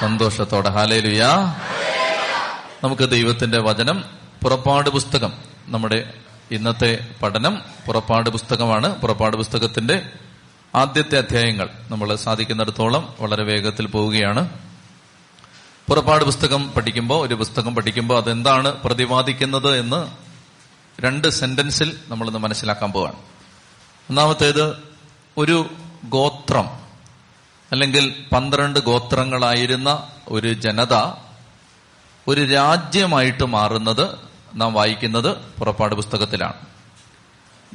സന്തോഷത്തോടെ. ഹാലയിലുയ നമുക്ക് ദൈവത്തിന്റെ വചനം പുറപ്പാട് പുസ്തകം. നമ്മുടെ ഇന്നത്തെ പഠനം പുറപ്പാട് പുസ്തകമാണ്. പുറപ്പാട് പുസ്തകത്തിന്റെ ആദ്യത്തെ അധ്യായങ്ങൾ നമ്മൾ സാധിക്കുന്നിടത്തോളം വളരെ വേഗത്തിൽ പോവുകയാണ്. പുറപ്പാട് പുസ്തകം പഠിക്കുമ്പോൾ ഒരു പുസ്തകം പഠിക്കുമ്പോൾ അതെന്താണ് പ്രതിപാദിക്കുന്നത് എന്ന് രണ്ട് സെന്റൻസിൽ നമ്മളിന്ന് മനസ്സിലാക്കാൻ പോവാണ്. ഒന്നാമത്തേത് ഒരു ഗോത്രം അല്ലെങ്കിൽ പന്ത്രണ്ട് ഗോത്രങ്ങളായിരുന്ന ഒരു ജനത ഒരു രാജ്യമായിട്ട് മാറുന്നത് നാം വായിക്കുന്നത് പുറപ്പാട് പുസ്തകത്തിലാണ്.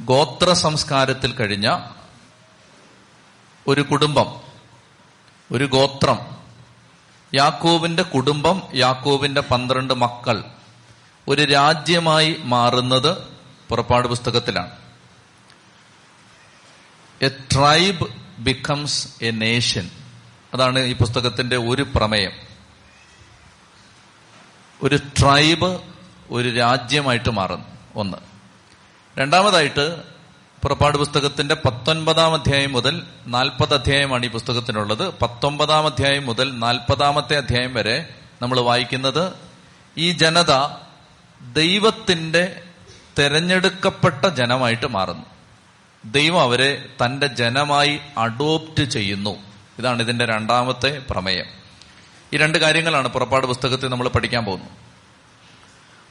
ഗോത്ര സംസ്കാരത്തിൽ കഴിഞ്ഞ ഒരു കുടുംബം ഒരു ഗോത്രം യാക്കോവിന്റെ കുടുംബം യാക്കോവിന്റെ പന്ത്രണ്ട് മക്കൾ ഒരു രാജ്യമായി മാറുന്നത് പുറപ്പാട് പുസ്തകത്തിലാണ്. A tribe becomes a nation അതാണ് ഈ പുസ്തകത്തിന്റെ ഒരു പ്രമേയം. ഒരു ട്രൈബ് ഒരു രാജ്യമായിട്ട് മാറുന്നു. ഒന്ന്. രണ്ടാമതായിട്ട് പുറപ്പാട് പുസ്തകത്തിന്റെ പത്തൊൻപതാം അധ്യായം മുതൽ നാൽപ്പത് അധ്യായമാണ് ഈ പുസ്തകത്തിനുള്ളത്. പത്തൊമ്പതാം അധ്യായം മുതൽ നാൽപ്പതാമത്തെ അധ്യായം വരെ നമ്മൾ വായിക്കുന്നത് ഈ ജനത ദൈവത്തിന്റെ തെരഞ്ഞെടുക്കപ്പെട്ട ജനമായിട്ട് മാറുന്നു. ദൈവം അവരെ തന്റെ ജനമായി അഡോപ്റ്റ് ചെയ്യുന്നു. ഇതാണ് ഇതിന്റെ രണ്ടാമത്തെ പ്രമേയം. ഈ രണ്ട് കാര്യങ്ങളാണ് പുറപ്പാട് പുസ്തകത്തിൽ നമ്മൾ പഠിക്കാൻ പോകുന്നത്.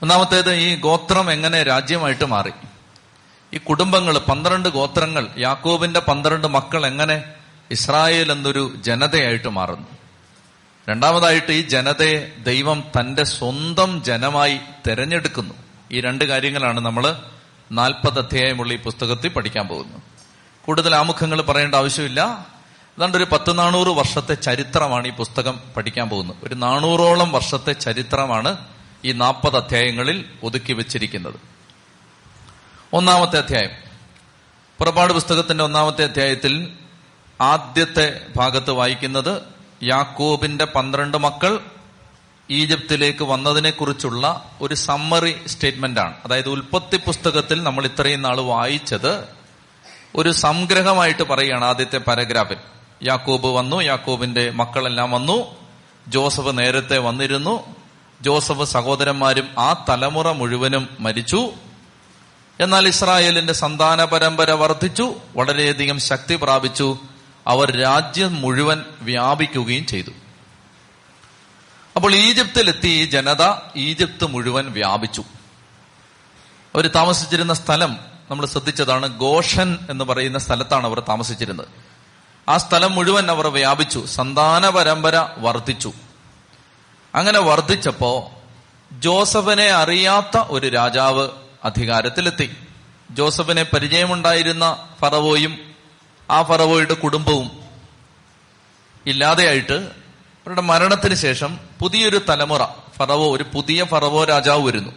ഒന്നാമത്തേത് ഈ ഗോത്രം എങ്ങനെ രാജ്യമായിട്ട് മാറി? ഈ കുടുംബങ്ങൾ പന്ത്രണ്ട് ഗോത്രങ്ങൾ യാക്കോബിന്റെ പന്ത്രണ്ട് മക്കൾ എങ്ങനെ ഇസ്രായേൽ എന്നൊരു ജനതയായിട്ട് മാറുന്നു. രണ്ടാമതായിട്ട് ഈ ജനതയെ ദൈവം തന്റെ സ്വന്തം ജനമായി തെരഞ്ഞെടുക്കുന്നു. ഈ രണ്ട് കാര്യങ്ങളാണ് നമ്മൾ നാൽപ്പത് അധ്യായമുള്ള ഈ പുസ്തകത്തിൽ പഠിക്കാൻ പോകുന്നു. കൂടുതൽ ആമുഖങ്ങൾ പറയേണ്ട ആവശ്യമില്ല. അതുകൊണ്ട് ഒരു പത്ത് നാനൂറ് വർഷത്തെ ചരിത്രമാണ് ഈ പുസ്തകം പഠിക്കാൻ പോകുന്നത്. ഒരു നാനൂറോളം വർഷത്തെ ചരിത്രമാണ് ഈ നാൽപ്പത് അധ്യായങ്ങളിൽ ഒതുക്കി വെച്ചിരിക്കുന്നത്. ഒന്നാമത്തെ അധ്യായം. പുറപ്പാട് പുസ്തകത്തിന്റെ ഒന്നാമത്തെ അധ്യായത്തിൽ ആദ്യത്തെ ഭാഗത്ത് വായിക്കുന്നത് യാക്കോബിന്റെ പന്ത്രണ്ട് മക്കൾ ഈജിപ്തിലേക്ക് വന്നതിനെ കുറിച്ചുള്ള ഒരു സമ്മറി സ്റ്റേറ്റ്മെന്റ് ആണ്. അതായത് ഉൽപ്പത്തി പുസ്തകത്തിൽ നമ്മൾ ഇത്രയും നാൾ വായിച്ചത് ഒരു സംഗ്രഹമായിട്ട് പറയുകയാണ് ആദ്യത്തെ പാരഗ്രാഫിൽ യാക്കോബ് വന്നു യാക്കോബിന്റെ മക്കളെല്ലാം വന്നു ജോസഫ് നേരത്തെ വന്നിരുന്നു ജോസഫ് സഹോദരന്മാരും ആ തലമുറ മുഴുവനും മരിച്ചു. എന്നാൽ ഇസ്രായേലിന്റെ സന്താന പരമ്പര വർദ്ധിച്ചു വളരെയധികം ശക്തി പ്രാപിച്ചു അവർ രാജ്യം മുഴുവൻ വ്യാപിക്കുകയും ചെയ്തു. അപ്പോൾ ഈജിപ്തിലെത്തി ഈ ജനത ഈജിപ്ത് മുഴുവൻ വ്യാപിച്ചു. അവർ താമസിച്ചിരുന്ന സ്ഥലം നമ്മൾ ശ്രദ്ധിച്ചതാണ് ഗോഷൻ എന്ന് പറയുന്ന സ്ഥലത്താണ് അവർ താമസിച്ചിരുന്നത്. ആ സ്ഥലം മുഴുവൻ അവർ വ്യാപിച്ചു സന്താന പരമ്പര വർദ്ധിച്ചു. അങ്ങനെ വർദ്ധിച്ചപ്പോ ജോസഫിനെ അറിയാത്ത ഒരു രാജാവ് അധികാരത്തിലെത്തി. ജോസഫിനെ പരിചയമുണ്ടായിരുന്ന ഫറവോയും ആ ഫറവോയുടെ കുടുംബവും ഇല്ലാതെയായിട്ട് അവരുടെ മരണത്തിന് ശേഷം പുതിയൊരു തലമുറ ഫറവോ ഒരു പുതിയ ഫറവോ രാജാവ് വരുന്നു.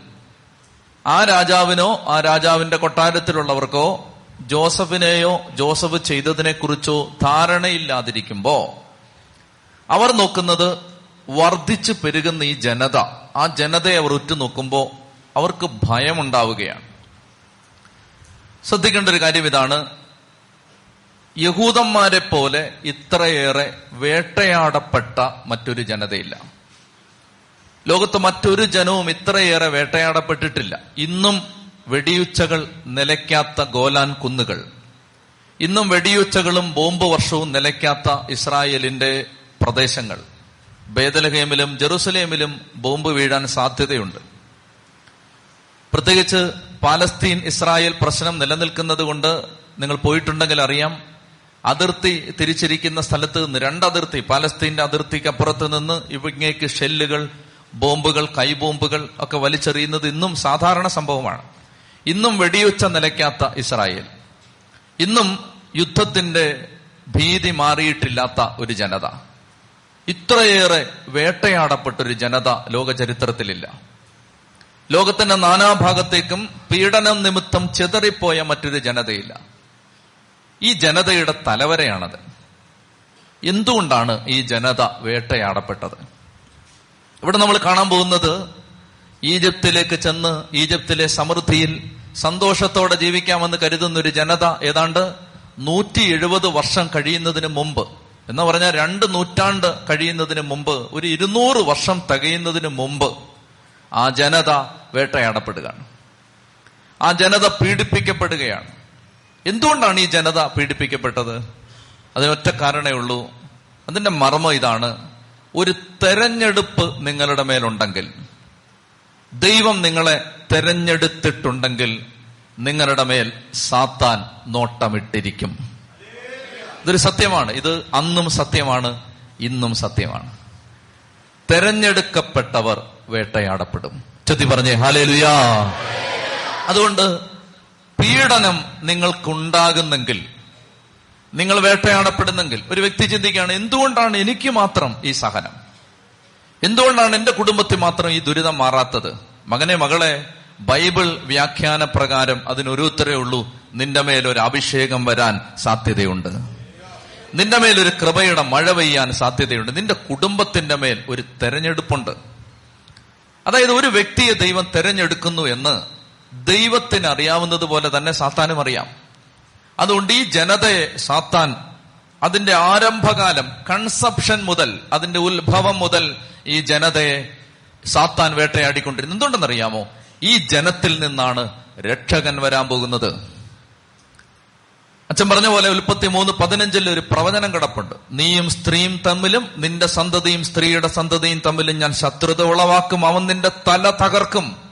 ആ രാജാവിനോ ആ രാജാവിന്റെ കൊട്ടാരത്തിലുള്ളവർക്കോ ജോസഫിനെയോ ജോസഫ് ചെയ്തതിനെ കുറിച്ചോ ധാരണയില്ലാതിരിക്കുമ്പോ അവർ നോക്കുന്നത് വർദ്ധിച്ചു പെരുകുന്ന ഈ ജനത. ആ ജനതയെ അവർ ഉറ്റുനോക്കുമ്പോൾ അവർക്ക് ഭയമുണ്ടാവുകയാണ്. ശ്രദ്ധിക്കേണ്ട ഒരു കാര്യം ഇതാണ്. യഹൂദന്മാരെ പോലെ ഇത്രയേറെ വേട്ടയാടപ്പെട്ട മറ്റൊരു ജനതയില്ല. ലോകത്ത് മറ്റൊരു ജനവും ഇത്രയേറെ വേട്ടയാടപ്പെട്ടിട്ടില്ല. ഇന്നും വെടിയുച്ചകൾ നിലയ്ക്കാത്ത ഗോലാൻ കുന്നുകൾ. ഇന്നും വെടിയുച്ചകളും ബോംബ് വർഷവും നിലയ്ക്കാത്ത ഇസ്രായേലിന്റെ പ്രദേശങ്ങൾ. ബേദലഹേമിലും ജെറുസലേമിലും ബോംബ് വീഴാൻ സാധ്യതയുണ്ട്. പ്രത്യേകിച്ച് പാലസ്തീൻ ഇസ്രായേൽ പ്രശ്നം നിലനിൽക്കുന്നത് കൊണ്ട് നിങ്ങൾ പോയിട്ടുണ്ടെങ്കിൽ അറിയാം അതിർത്തി തിരിച്ചിരിക്കുന്ന സ്ഥലത്ത് നിന്ന് രണ്ട് അതിർത്തി പാലസ്തീന്റെ അതിർത്തിക്ക് അപ്പുറത്ത് നിന്ന് ഇവിങ്ങേക്ക് ഷെല്ലുകൾ ബോംബുകൾ കൈബോംബുകൾ ഒക്കെ വലിച്ചെറിയുന്നത് ഇന്നും സാധാരണ സംഭവമാണ്. ഇന്നും വെടിയുച്ച നിലയ്ക്കാത്ത ഇസ്രായേൽ. ഇന്നും യുദ്ധത്തിന്റെ ഭീതി മാറിയിട്ടില്ലാത്ത ഒരു ജനത. ഇത്രയേറെ വേട്ടയാടപ്പെട്ടൊരു ജനത ലോക ചരിത്രത്തിലില്ല. ലോകത്തിന്റെ നാനാഭാഗത്തേക്കും പീഡനം നിമിത്തം ചെതറിപ്പോയ മറ്റൊരു ജനതയില്ല. ഈ ജനതയുടെ തലവരെയാണത്. എന്തുകൊണ്ടാണ് ഈ ജനത വേട്ടയാടപ്പെട്ടത്? ഇവിടെ നമ്മൾ കാണാൻ പോകുന്നത് ഈജിപ്തിലേക്ക് ചെന്ന് ഈജിപ്തിലെ സമൃദ്ധിയിൽ സന്തോഷത്തോടെ ജീവിക്കാമെന്ന് കരുതുന്ന ഒരു ജനത ഏതാണ്ട് നൂറ്റി എഴുപത് വർഷം കഴിയുന്നതിന് മുമ്പ് എന്ന് പറഞ്ഞാൽ രണ്ട് നൂറ്റാണ്ട് കഴിയുന്നതിന് മുമ്പ് ഒരു ഇരുന്നൂറ് വർഷം തികയുന്നതിന് മുമ്പ് ആ ജനത വേട്ടയാടപ്പെടുകയാണ്. ആ ജനത പീഡിപ്പിക്കപ്പെടുകയാണ്. എന്തുകൊണ്ടാണ് ഈ ജനത പീഡിപ്പിക്കപ്പെട്ടത്? അതിനൊറ്റ കാരണമേ ഉള്ളൂ. അതിന്റെ മർമ്മം ഇതാണ്. ഒരു തെരഞ്ഞെടുപ്പ് നിങ്ങളുടെ മേലുണ്ടെങ്കിൽ ദൈവം നിങ്ങളെ തെരഞ്ഞെടുത്തിട്ടുണ്ടെങ്കിൽ നിങ്ങളുടെ മേൽ സാത്താൻ നോട്ടമിട്ടിരിക്കും. ഇതൊരു സത്യമാണ്. ഇത് അന്നും സത്യമാണ് ഇന്നും സത്യമാണ്. തെരഞ്ഞെടുക്കപ്പെട്ടവർ വേട്ടയാടപ്പെടും. ചൊത്തി പറഞ്ഞേ ഹാലേലുയാ അതുകൊണ്ട് പീഡനം നിങ്ങൾക്കുണ്ടാകുന്നെങ്കിൽ നിങ്ങൾ വേട്ടയാടപ്പെടുന്നെങ്കിൽ ഒരു വ്യക്തി ചിന്തിക്കുകയാണ് എന്തുകൊണ്ടാണ് എനിക്ക് മാത്രം ഈ സഹനം? എന്തുകൊണ്ടാണ് എന്റെ കുടുംബത്തിൽ മാത്രം ഈ ദുരിതം മാറാത്തത്? മകനെ മകളെ ബൈബിൾ വ്യാഖ്യാന പ്രകാരം അതിനൊരു ഉത്തരേ ഉള്ളൂ. നിന്റെ മേലൊരു അഭിഷേകം വരാൻ സാധ്യതയുണ്ട്. നിന്റെ മേൽ ഒരു കൃപയുടെ മഴ പെയ്യാൻ സാധ്യതയുണ്ട്. നിന്റെ കുടുംബത്തിന്റെ മേൽ ഒരു തെരഞ്ഞെടുപ്പുണ്ട്. അതായത് ഒരു വ്യക്തിയെ ദൈവം തെരഞ്ഞെടുക്കുന്നു എന്ന് ദൈവത്തിന് അറിയാവുന്നത് പോലെ തന്നെ സാത്താനും അറിയാം. അതുകൊണ്ട് ഈ ജനതയെ സാത്താൻ അതിന്റെ ആരംഭകാലം കൺസപ്ഷൻ മുതൽ അതിന്റെ ഉത്ഭവം മുതൽ ഈ ജനതയെ സാത്താൻ വേട്ടയാടിക്കൊണ്ടിരുന്നു. എന്തുകൊണ്ടെന്നറിയാമോ ഈ ജനത്തിൽ നിന്നാണ് രക്ഷകൻ വരാൻ പോകുന്നത്. അച്ഛൻ പറഞ്ഞ പോലെ ഉൽപ്പത്തി മൂന്ന് പതിനഞ്ചിൽ ഒരു പ്രവചനം കിടപ്പുണ്ട്. നീയും സ്ത്രീയും തമ്മിലും നിന്റെ സന്തതിയും സ്ത്രീയുടെ സന്തതിയും തമ്മിലും ഞാൻ ശത്രുത ഉളവാക്കും. അവൻ നിന്റെ തല തകർക്കും.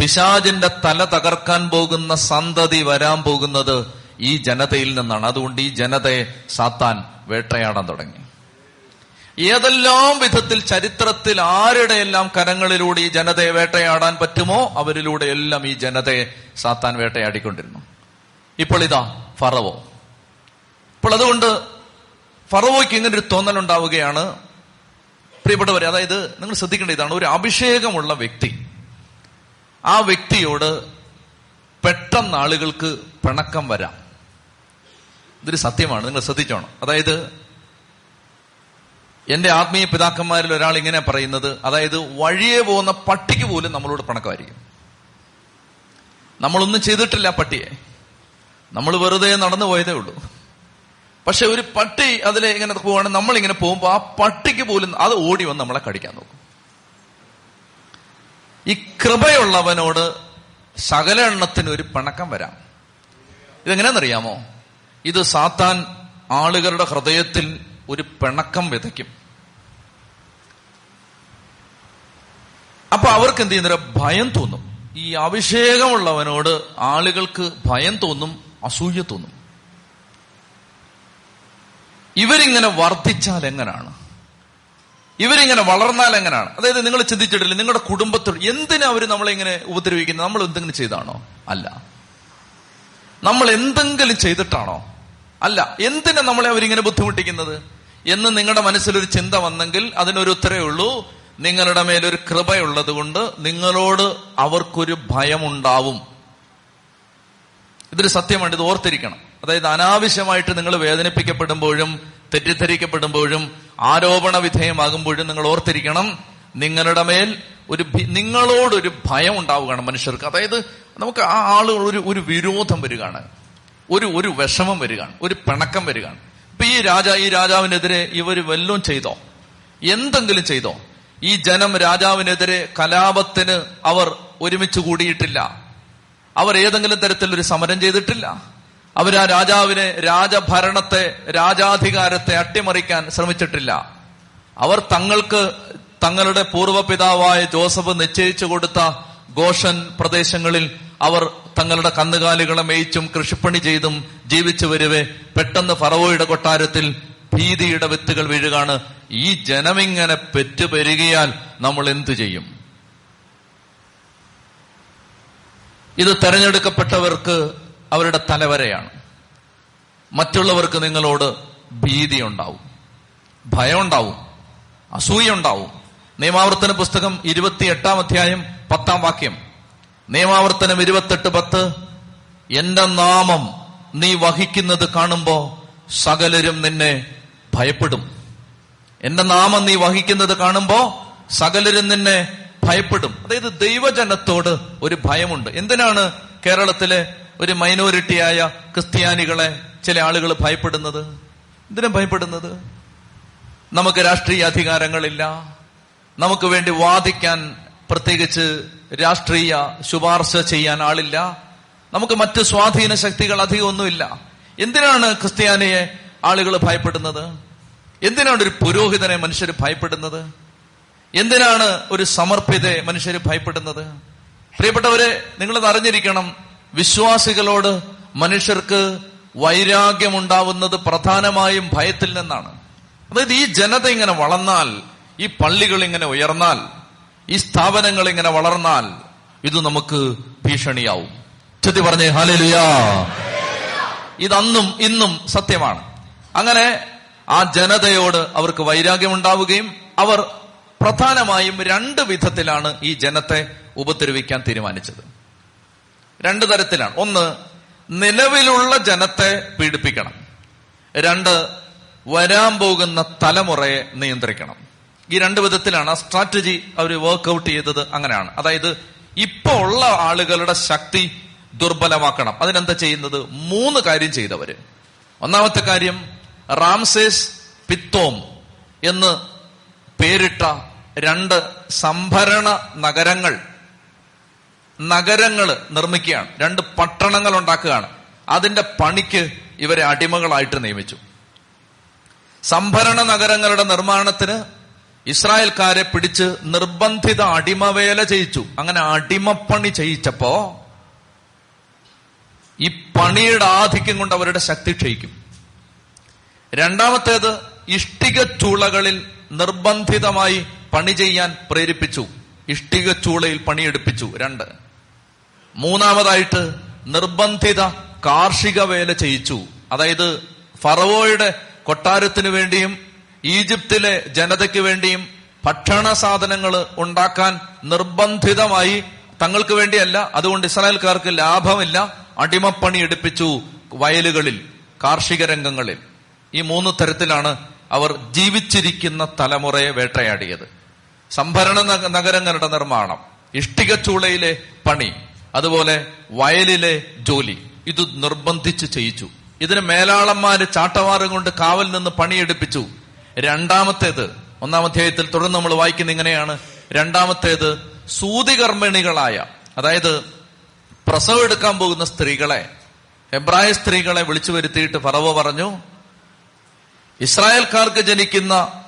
പിശാജിന്റെ തല തകർക്കാൻ പോകുന്ന സന്തതി വരാൻ പോകുന്നത് ഈ ജനതയിൽ നിന്നാണ്. അതുകൊണ്ട് ഈ ജനതയെ സാത്താൻ വേട്ടയാടാൻ തുടങ്ങി. ഏതെല്ലാം വിധത്തിൽ ചരിത്രത്തിൽ ആരുടെയെല്ലാം കരങ്ങളിലൂടെ ഈ ജനതയെ വേട്ടയാടാൻ പറ്റുമോ അവരിലൂടെ എല്ലാം ഈ ജനതയെ സാത്താൻ വേട്ടയാടിക്കൊണ്ടിരുന്നു. ഇപ്പോൾ ഇതാ ഫറവോ. ഇപ്പോൾ അതുകൊണ്ട് ഫറവോയ്ക്ക് ഇങ്ങനെ ഒരു തോന്നലുണ്ടാവുകയാണ്. പ്രിയപ്പെട്ടവരെ അതായത് നിങ്ങൾ ശ്രദ്ധിക്കേണ്ട ഇതാണ് ഒരു അഭിഷേകമുള്ള വ്യക്തി. ആ വ്യക്തിയോട് പെട്ടെന്ന് ആളുകൾക്ക് പിണക്കം വരാം. ഇതൊരു സത്യമാണ്. നിങ്ങൾ ശ്രദ്ധിച്ചോണം. അതായത് എന്റെ ആത്മീയ പിതാക്കന്മാരിൽ ഒരാൾ ഇങ്ങനെ പറയുന്നത് അതായത് വഴിയെ പോകുന്ന പട്ടിക്ക് പോലും നമ്മളോട് പിണക്കമായിരിക്കും. നമ്മളൊന്നും ചെയ്തിട്ടില്ല പട്ടിയെ. നമ്മൾ വെറുതെ നടന്നു പോയതേ ഉള്ളൂ. പക്ഷെ ഒരു പട്ടി അതിലെ ഇങ്ങനെ പോവാണ് നമ്മളിങ്ങനെ പോകുമ്പോൾ ആ പട്ടിക്ക് പോലും അത് ഓടി വന്ന് നമ്മളെ കടിക്കാൻ നോക്കും. ഈ കൃപയുള്ളവനോട് സകല എണ്ണത്തിന് ഒരു പിണക്കം വരാം. ഇതെങ്ങനെയാണെന്നറിയാമോ? ഇത് സാത്താൻ ആളുകളുടെ ഹൃദയത്തിൽ ഒരു പിണക്കം വിതയ്ക്കും. അപ്പൊ അവർക്ക് എന്ത് ചെയ്യുന്ന ഭയം തോന്നും. ഈ അഭിഷേകമുള്ളവനോട് ആളുകൾക്ക് ഭയം തോന്നും അസൂയ തോന്നും. ഇവരിങ്ങനെ വർദ്ധിച്ചാൽ എങ്ങനാണ്? ഇവരിങ്ങനെ വളർന്നാൽ എങ്ങനെയാണ്? അതായത് നിങ്ങൾ ചിന്തിച്ചിട്ടില്ല നിങ്ങളുടെ കുടുംബത്തിൽ എന്തിനാ അവർ നമ്മളെ ഇങ്ങനെ ഉപദ്രവിക്കുന്നത്? നമ്മൾ എന്തെങ്കിലും ചെയ്താണോ? അല്ല. നമ്മൾ എന്തെങ്കിലും ചെയ്തിട്ടാണോ? അല്ല. എന്തിനാ നമ്മളെ അവരിങ്ങനെ ബുദ്ധിമുട്ടിക്കുന്നത്? എന്ന് നിങ്ങളുടെ മനസ്സിലൊരു ചിന്ത വന്നെങ്കിൽ അതിനൊരു ഉത്തരേ ഉള്ളൂ. നിങ്ങളുടെ മേലൊരു കൃപയുള്ളത് കൊണ്ട് നിങ്ങളോട് അവർക്കൊരു ഭയമുണ്ടാവും. ഇതൊരു സത്യമാണ്. ഇത് ഓർത്തിരിക്കണം. അതായത് അനാവശ്യമായിട്ട് നിങ്ങൾ വേദനിപ്പിക്കപ്പെടുമ്പോഴും തെറ്റിദ്ധരിക്കപ്പെടുമ്പോഴും ആരോപണ വിധേയമാകുമ്പോഴും നിങ്ങൾ ഓർത്തിരിക്കണം നിങ്ങളുടെ മേൽ ഒരു നിങ്ങളോടൊരു ഭയം ഉണ്ടാവുകയാണ് മനുഷ്യർക്ക്. അതായത് നമുക്ക് ആ ആളുകൾ ഒരു ഒരു വിരോധം വരികയാണ്. ഒരു ഒരു വിഷമം വരികയാണ്. ഒരു പിണക്കം വരികയാണ്. ഇപ്പൊ ഈ രാജ ഈ രാജാവിനെതിരെ ഇവർ വല്ലതും ചെയ്തോ? എന്തെങ്കിലും ചെയ്തോ? ഈ ജനം രാജാവിനെതിരെ കലാപത്തിന് അവർ ഒരുമിച്ച് കൂടിയിട്ടില്ല. അവർ ഏതെങ്കിലും തരത്തിൽ ഒരു സമരം ചെയ്തിട്ടില്ല. അവർ ആ രാജാവിനെ രാജഭരണത്തെ രാജാധികാരത്തെ അട്ടിമറിക്കാൻ ശ്രമിച്ചിട്ടില്ല. അവർ തങ്ങൾക്ക് തങ്ങളുടെ പൂർവപിതാവായ ജോസഫ് നിശ്ചയിച്ചു കൊടുത്ത ഗോഷൻ പ്രദേശങ്ങളിൽ അവർ തങ്ങളുടെ കന്നുകാലികളെ മേയിച്ചും കൃഷിപ്പണി ചെയ്തും ജീവിച്ചു വരുവേ. പെട്ടെന്ന് ഫറവോയുടെ കൊട്ടാരത്തിൽ ഭീതിയുടെ വിത്തുകൾ വീഴുകയാണ്. ഈ ജനമിങ്ങനെ പെറ്റുപെരുകിയാൽ നമ്മൾ എന്തു ചെയ്യും? ഇത് തെരഞ്ഞെടുക്കപ്പെട്ടവർക്ക് അവരുടെ തലവരെയാണ്. മറ്റുള്ളവർക്ക് നിങ്ങളോട് ഭീതി ഉണ്ടാവും ഭയം ഉണ്ടാവും അസൂയ ഉണ്ടാവും. നിയമാവർത്തന പുസ്തകം ഇരുപത്തി എട്ടാം അധ്യായം പത്താം വാക്യം. നിയമാവർത്തനം ഇരുപത്തെട്ട് പത്ത് എന്റെ നാമം നീ വഹിക്കുന്നത് കാണുമ്പോ സകലരും നിന്നെ ഭയപ്പെടും. എന്റെ നാമം നീ വഹിക്കുന്നത് കാണുമ്പോ സകലരും നിന്നെ ഭയപ്പെടും. അതായത് ദൈവജനത്തോട് ഒരു ഭയമുണ്ട്. എന്തിനാണ് കേരളത്തിലെ ഒരു മൈനോറിറ്റിയായ ക്രിസ്ത്യാനികളെ ചില ആളുകൾ ഭയപ്പെടുന്നത്? എന്തിനും ഭയപ്പെടുന്നത്? നമുക്ക് രാഷ്ട്രീയ അധികാരങ്ങളില്ല. നമുക്ക് വേണ്ടി വാദിക്കാൻ പ്രത്യേകിച്ച് രാഷ്ട്രീയ ശുപാർശ ചെയ്യാൻ ആളില്ല. നമുക്ക് മറ്റ് സ്വാധീന ശക്തികൾ അധികമൊന്നുമില്ല. എന്തിനാണ് ക്രിസ്ത്യാനിയെ ആളുകൾ ഭയപ്പെടുന്നത്? എന്തിനാണ് ഒരു പുരോഹിതനെ മനുഷ്യർ ഭയപ്പെടുന്നത്? എന്തിനാണ് ഒരു സമർപ്പിതയെ മനുഷ്യർ ഭയപ്പെടുന്നത്? പ്രിയപ്പെട്ടവരെ നിങ്ങളത് അറിഞ്ഞിരിക്കണം. വിശ്വാസികളോട് മനുഷ്യർക്ക് വൈരാഗ്യമുണ്ടാവുന്നത് പ്രധാനമായും ഭയത്തിൽ നിന്നാണ്. അതായത് ഈ ജനത ഇങ്ങനെ വളർന്നാൽ ഈ പള്ളികൾ ഇങ്ങനെ ഉയർന്നാൽ ഈ സ്ഥാപനങ്ങൾ ഇങ്ങനെ വളർന്നാൽ ഇത് നമുക്ക് ഭീഷണിയാവും. ചെത്തി പറഞ്ഞേ ഹാലലുയാ ഇതന്നും ഇന്നും സത്യമാണ്. അങ്ങനെ ആ ജനതയോട് അവർക്ക് വൈരാഗ്യമുണ്ടാവുകയും അവർ പ്രധാനമായും രണ്ട് വിധത്തിലാണ് ഈ ജനത്തെ ഉപദ്രവിക്കാൻ തീരുമാനിച്ചത്. രണ്ട് തരത്തിലാണ്. ഒന്ന് നിലവിലുള്ള ജനത്തെ പീഡിപ്പിക്കണം. രണ്ട് വരാൻ പോകുന്ന തലമുറയെ നിയന്ത്രിക്കണം. ഈ രണ്ട് വിധത്തിലാണ് ആ സ്ട്രാറ്റജി അവർ വർക്ക്ഔട്ട് ചെയ്തത് അങ്ങനെയാണ്. അതായത് ഇപ്പൊ ഉള്ള ആളുകളുടെ ശക്തി ദുർബലമാക്കണം. അതിനെന്താ ചെയ്യുന്നത്? മൂന്ന് കാര്യം ചെയ്തവര്. ഒന്നാമത്തെ കാര്യം റാംസേസ് പിത്തോം എന്ന് പേരിട്ട രണ്ട് സംഭരണ നഗരങ്ങൾ നഗരങ്ങൾ നിർമ്മിക്കുകയാണ്. രണ്ട് പട്ടണങ്ങൾ ഉണ്ടാക്കുകയാണ്. അതിന്റെ പണിക്ക് ഇവരെ അടിമകളായിട്ട് നിയമിച്ചു. സംഭരണ നഗരങ്ങളുടെ നിർമ്മാണത്തിന് ഇസ്രായേൽക്കാരെ പിടിച്ച് നിർബന്ധിത അടിമവേല ചെയ്യിച്ചു. അങ്ങനെ അടിമപ്പണി ചെയ്യിച്ചപ്പോ ഈ പണിയുടെ ആധിക്യം കൊണ്ട് അവരുടെ ശക്തി ക്ഷയിക്കും. രണ്ടാമത്തേത് ഇഷ്ടിക ചൂളകളിൽ നിർബന്ധിതമായി പണി ചെയ്യാൻ പ്രേരിപ്പിച്ചു. ഇഷ്ടിക ചൂളയിൽ പണിയെടുപ്പിച്ചു. രണ്ട് മൂന്നാമതായിട്ട് നിർബന്ധിത കാർഷിക വേല ചെയ്യിച്ചു. അതായത് ഫറവോയുടെ കൊട്ടാരത്തിനു വേണ്ടിയും ഈജിപ്തിലെ ജനതയ്ക്ക് വേണ്ടിയും ഭക്ഷണ സാധനങ്ങൾ ഉണ്ടാക്കാൻ നിർബന്ധിതമായി തങ്ങൾക്ക് വേണ്ടിയല്ല. അതുകൊണ്ട് ഇസ്രായേൽക്കാർക്ക് ലാഭമില്ല. അടിമപ്പണി എടുപ്പിച്ചു വയലുകളിൽ കാർഷിക രംഗങ്ങളിൽ. ഈ മൂന്ന് തരത്തിലാണ് അവർ ജീവിച്ചിരിക്കുന്ന തലമുറയെ വേട്ടയാടിയത്. സംഭരണ നഗരങ്ങളുടെ നിർമ്മാണം ഇഷ്ടികച്ചൂളയിലെ പണി അതുപോലെ വയലിലെ ജോലി. ഇത് നിർബന്ധിച്ച് ചെയ്യിച്ചു. ഇതിന് മേലാളന്മാര് ചാട്ടവാറും കൊണ്ട് കാവൽ നിന്ന് പണിയെടുപ്പിച്ചു. രണ്ടാമത്തേത് ഒന്നാം അധ്യായത്തിൽ തുടർന്ന് നമ്മൾ വായിക്കുന്ന ഇങ്ങനെയാണ്. രണ്ടാമത്തേത് സൂതികർമ്മിണികളായ അതായത് പ്രസവം എടുക്കാൻ പോകുന്ന സ്ത്രീകളെ. എബ്രായ സ്ത്രീകളെ വിളിച്ചു വരുത്തിയിട്ട് ഫറവോ പറഞ്ഞു ഇസ്രായേൽക്കാർക്ക് ജനിക്കുന്ന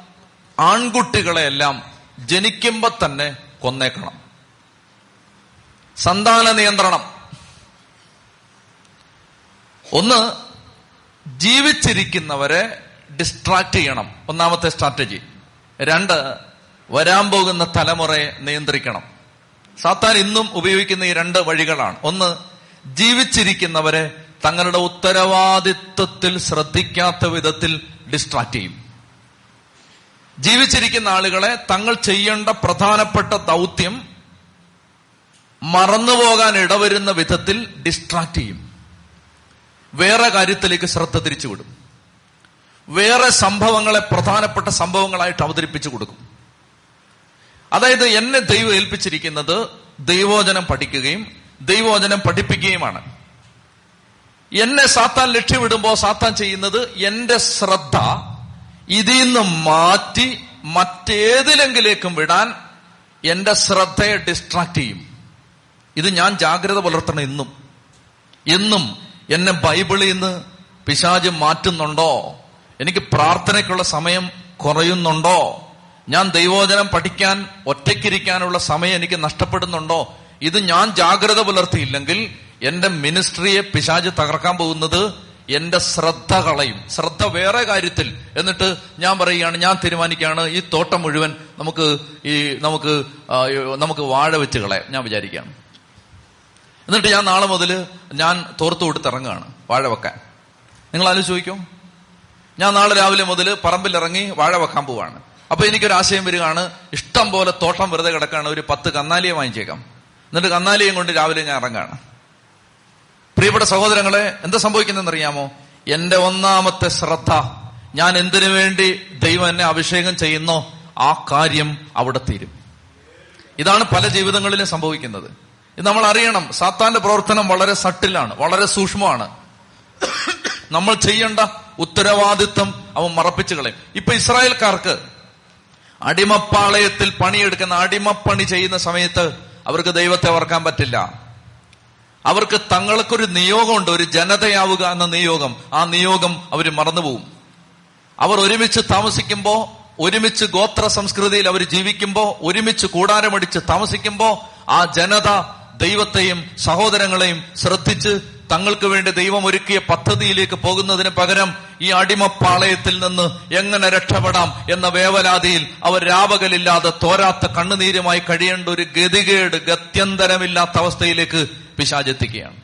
ആൺകുട്ടികളെ എല്ലാം ജനിക്കുമ്പോ തന്നെ കൊന്നേക്കണം. സന്താന നിയന്ത്രണം. ഒന്ന് ജീവിച്ചിരിക്കുന്നവരെ ഡിസ്ട്രാക്ട് ചെയ്യണം. ഒന്നാമത്തെ സ്ട്രാറ്റജി രണ്ട് വരാൻ പോകുന്ന തലമുറയെ നിയന്ത്രിക്കണം. സാത്താൻ ഇന്നും ഉപയോഗിക്കുന്ന ഈ രണ്ട് വഴികളാണ്. ഒന്ന് ജീവിച്ചിരിക്കുന്നവരെ തങ്ങളുടെ ഉത്തരവാദിത്വത്തിൽ ശ്രദ്ധിക്കാത്ത വിധത്തിൽ ഡിസ്ട്രാക്ട് ചെയ്യും. ജീവിച്ചിരിക്കുന്ന ആളുകളെ തങ്ങൾ ചെയ്യേണ്ട പ്രധാനപ്പെട്ട ദൗത്യം മറന്നുപോകാൻ ഇടവരുന്ന വിധത്തിൽ ഡിസ്ട്രാക്ട് ചെയ്യും. വേറെ കാര്യത്തിലേക്ക് ശ്രദ്ധ തിരിച്ചുവിടും വേറെ സംഭവങ്ങളെ പ്രധാനപ്പെട്ട സംഭവങ്ങളായിട്ട് അവതരിപ്പിച്ചു കൊടുക്കും. അതായത് എന്നെ ദൈവം ഏൽപ്പിച്ചിരിക്കുന്നത് ദൈവോചനം പഠിക്കുകയും ദൈവോചനം പഠിപ്പിക്കുകയുമാണ്. എന്നെ സാത്താൻ ലക്ഷ്യമിടുമ്പോൾ സാത്താൻ ചെയ്യുന്നത് എന്റെ ശ്രദ്ധ ഇതിൽ നിന്ന് മാറ്റി മറ്റേതിലെങ്കിലേക്കും വിടാൻ എന്റെ ശ്രദ്ധയെ ഡിസ്ട്രാക്ട് ചെയ്യും. ഇത് ഞാൻ ജാഗ്രത പുലർത്തണം ഇന്നും എന്നും എന്നെ ബൈബിളിൽ നിന്ന് പിശാജ് മാറ്റുന്നുണ്ടോ? എനിക്ക് പ്രാർത്ഥനയ്ക്കുള്ള സമയം കുറയുന്നുണ്ടോ? ഞാൻ ദൈവോചനം പഠിക്കാൻ ഒറ്റയ്ക്കിരിക്കാനുള്ള സമയം എനിക്ക് നഷ്ടപ്പെടുന്നുണ്ടോ? ഇത് ഞാൻ ജാഗ്രത പുലർത്തിയില്ലെങ്കിൽ എന്റെ മിനിസ്ട്രിയെ പിശാജ് തകർക്കാൻ പോകുന്നത് എന്റെ ശ്രദ്ധ കളയും. ശ്രദ്ധ വേറെ കാര്യത്തിൽ. എന്നിട്ട് ഞാൻ പറയുകയാണ് ഞാൻ തീരുമാനിക്കുകയാണ് ഈ തോട്ടം മുഴുവൻ നമുക്ക് ഈ നമുക്ക് നമുക്ക് വാഴ വെച്ച് കളയാം. ഞാൻ വിചാരിക്കുകയാണ്. എന്നിട്ട് ഞാൻ നാളെ മുതൽ ഞാൻ തോർത്തു കൊടുത്തിറങ്ങുകയാണ് വാഴ വെക്കാൻ. നിങ്ങൾ ആലോചിക്കും ഞാൻ നാളെ രാവിലെ മുതൽ പറമ്പിലിറങ്ങി വാഴ വെക്കാൻ പോവാണ്. അപ്പൊ എനിക്കൊരു ആശയം വരികയാണ് ഇഷ്ടം പോലെ തോട്ടം വെറുതെ കിടക്കാണ് ഒരു പത്ത് കന്നാലിയെ വാങ്ങിച്ചേക്കാം. എന്നിട്ട് കന്നാലിയും കൊണ്ട് രാവിലെ ഞാൻ ഇറങ്ങാണ് പ്രിയപ്പെട്ട സഹോദരങ്ങളെ എന്താ സംഭവിക്കുന്നതെന്ന് അറിയാമോ എന്റെ ഒന്നാമത്തെ ശ്രദ്ധ ഞാൻ എന്തിനു വേണ്ടി ദൈവം എന്നെ അഭിഷേകം ചെയ്യുന്നോ? ആ കാര്യം അവിടെ തീരും. ഇതാണ് പല ജീവിതങ്ങളിലും സംഭവിക്കുന്നത്. ഇത് നമ്മൾ അറിയണം സാത്താന്റെ പ്രവർത്തനം വളരെ സട്ടിലാണ് വളരെ സൂക്ഷ്മമാണ്. നമ്മൾ ചെയ്യേണ്ട ഉത്തരവാദിത്വം അവൻ മറപ്പിച്ചു കളയും. ഇപ്പൊ ഇസ്രായേൽക്കാർക്ക് അടിമപ്പാളയത്തിൽ പണിയെടുക്കുന്ന അടിമപ്പണി ചെയ്യുന്ന സമയത്ത് അവർക്ക് ദൈവത്തെ ഓർക്കാൻ പറ്റില്ല. അവർക്ക് തങ്ങൾക്കൊരു നിയോഗമുണ്ട് ഒരു ജനതയാവുക എന്ന നിയോഗം. ആ നിയോഗം അവർ മറന്നുപോകും. അവർ ഒരുമിച്ച് താമസിക്കുമ്പോ ഒരുമിച്ച് ഗോത്ര സംസ്കൃതിയിൽ അവർ ജീവിക്കുമ്പോ ഒരുമിച്ച് കൂടാരമടിച്ച് താമസിക്കുമ്പോ ആ ജനത ദൈവത്തെയും സഹോദരങ്ങളെയും ശ്രദ്ധിച്ച് തങ്ങൾക്ക് വേണ്ടി ദൈവം ഒരുക്കിയ പദ്ധതിയിലേക്ക് പോകുന്നതിന് പകരം ഈ അടിമപ്പാളയത്തിൽ നിന്ന് എങ്ങനെ രക്ഷപ്പെടാം എന്ന വേവലാതിയിൽ അവർ രാപകലില്ലാതെ തോരാത്ത കണ്ണുനീരുമായി കഴിയേണ്ട ഒരു ഗതികേട് ഗത്യന്തരമില്ലാത്ത അവസ്ഥയിലേക്ക് പിശാചെത്തിക്കുകയാണ്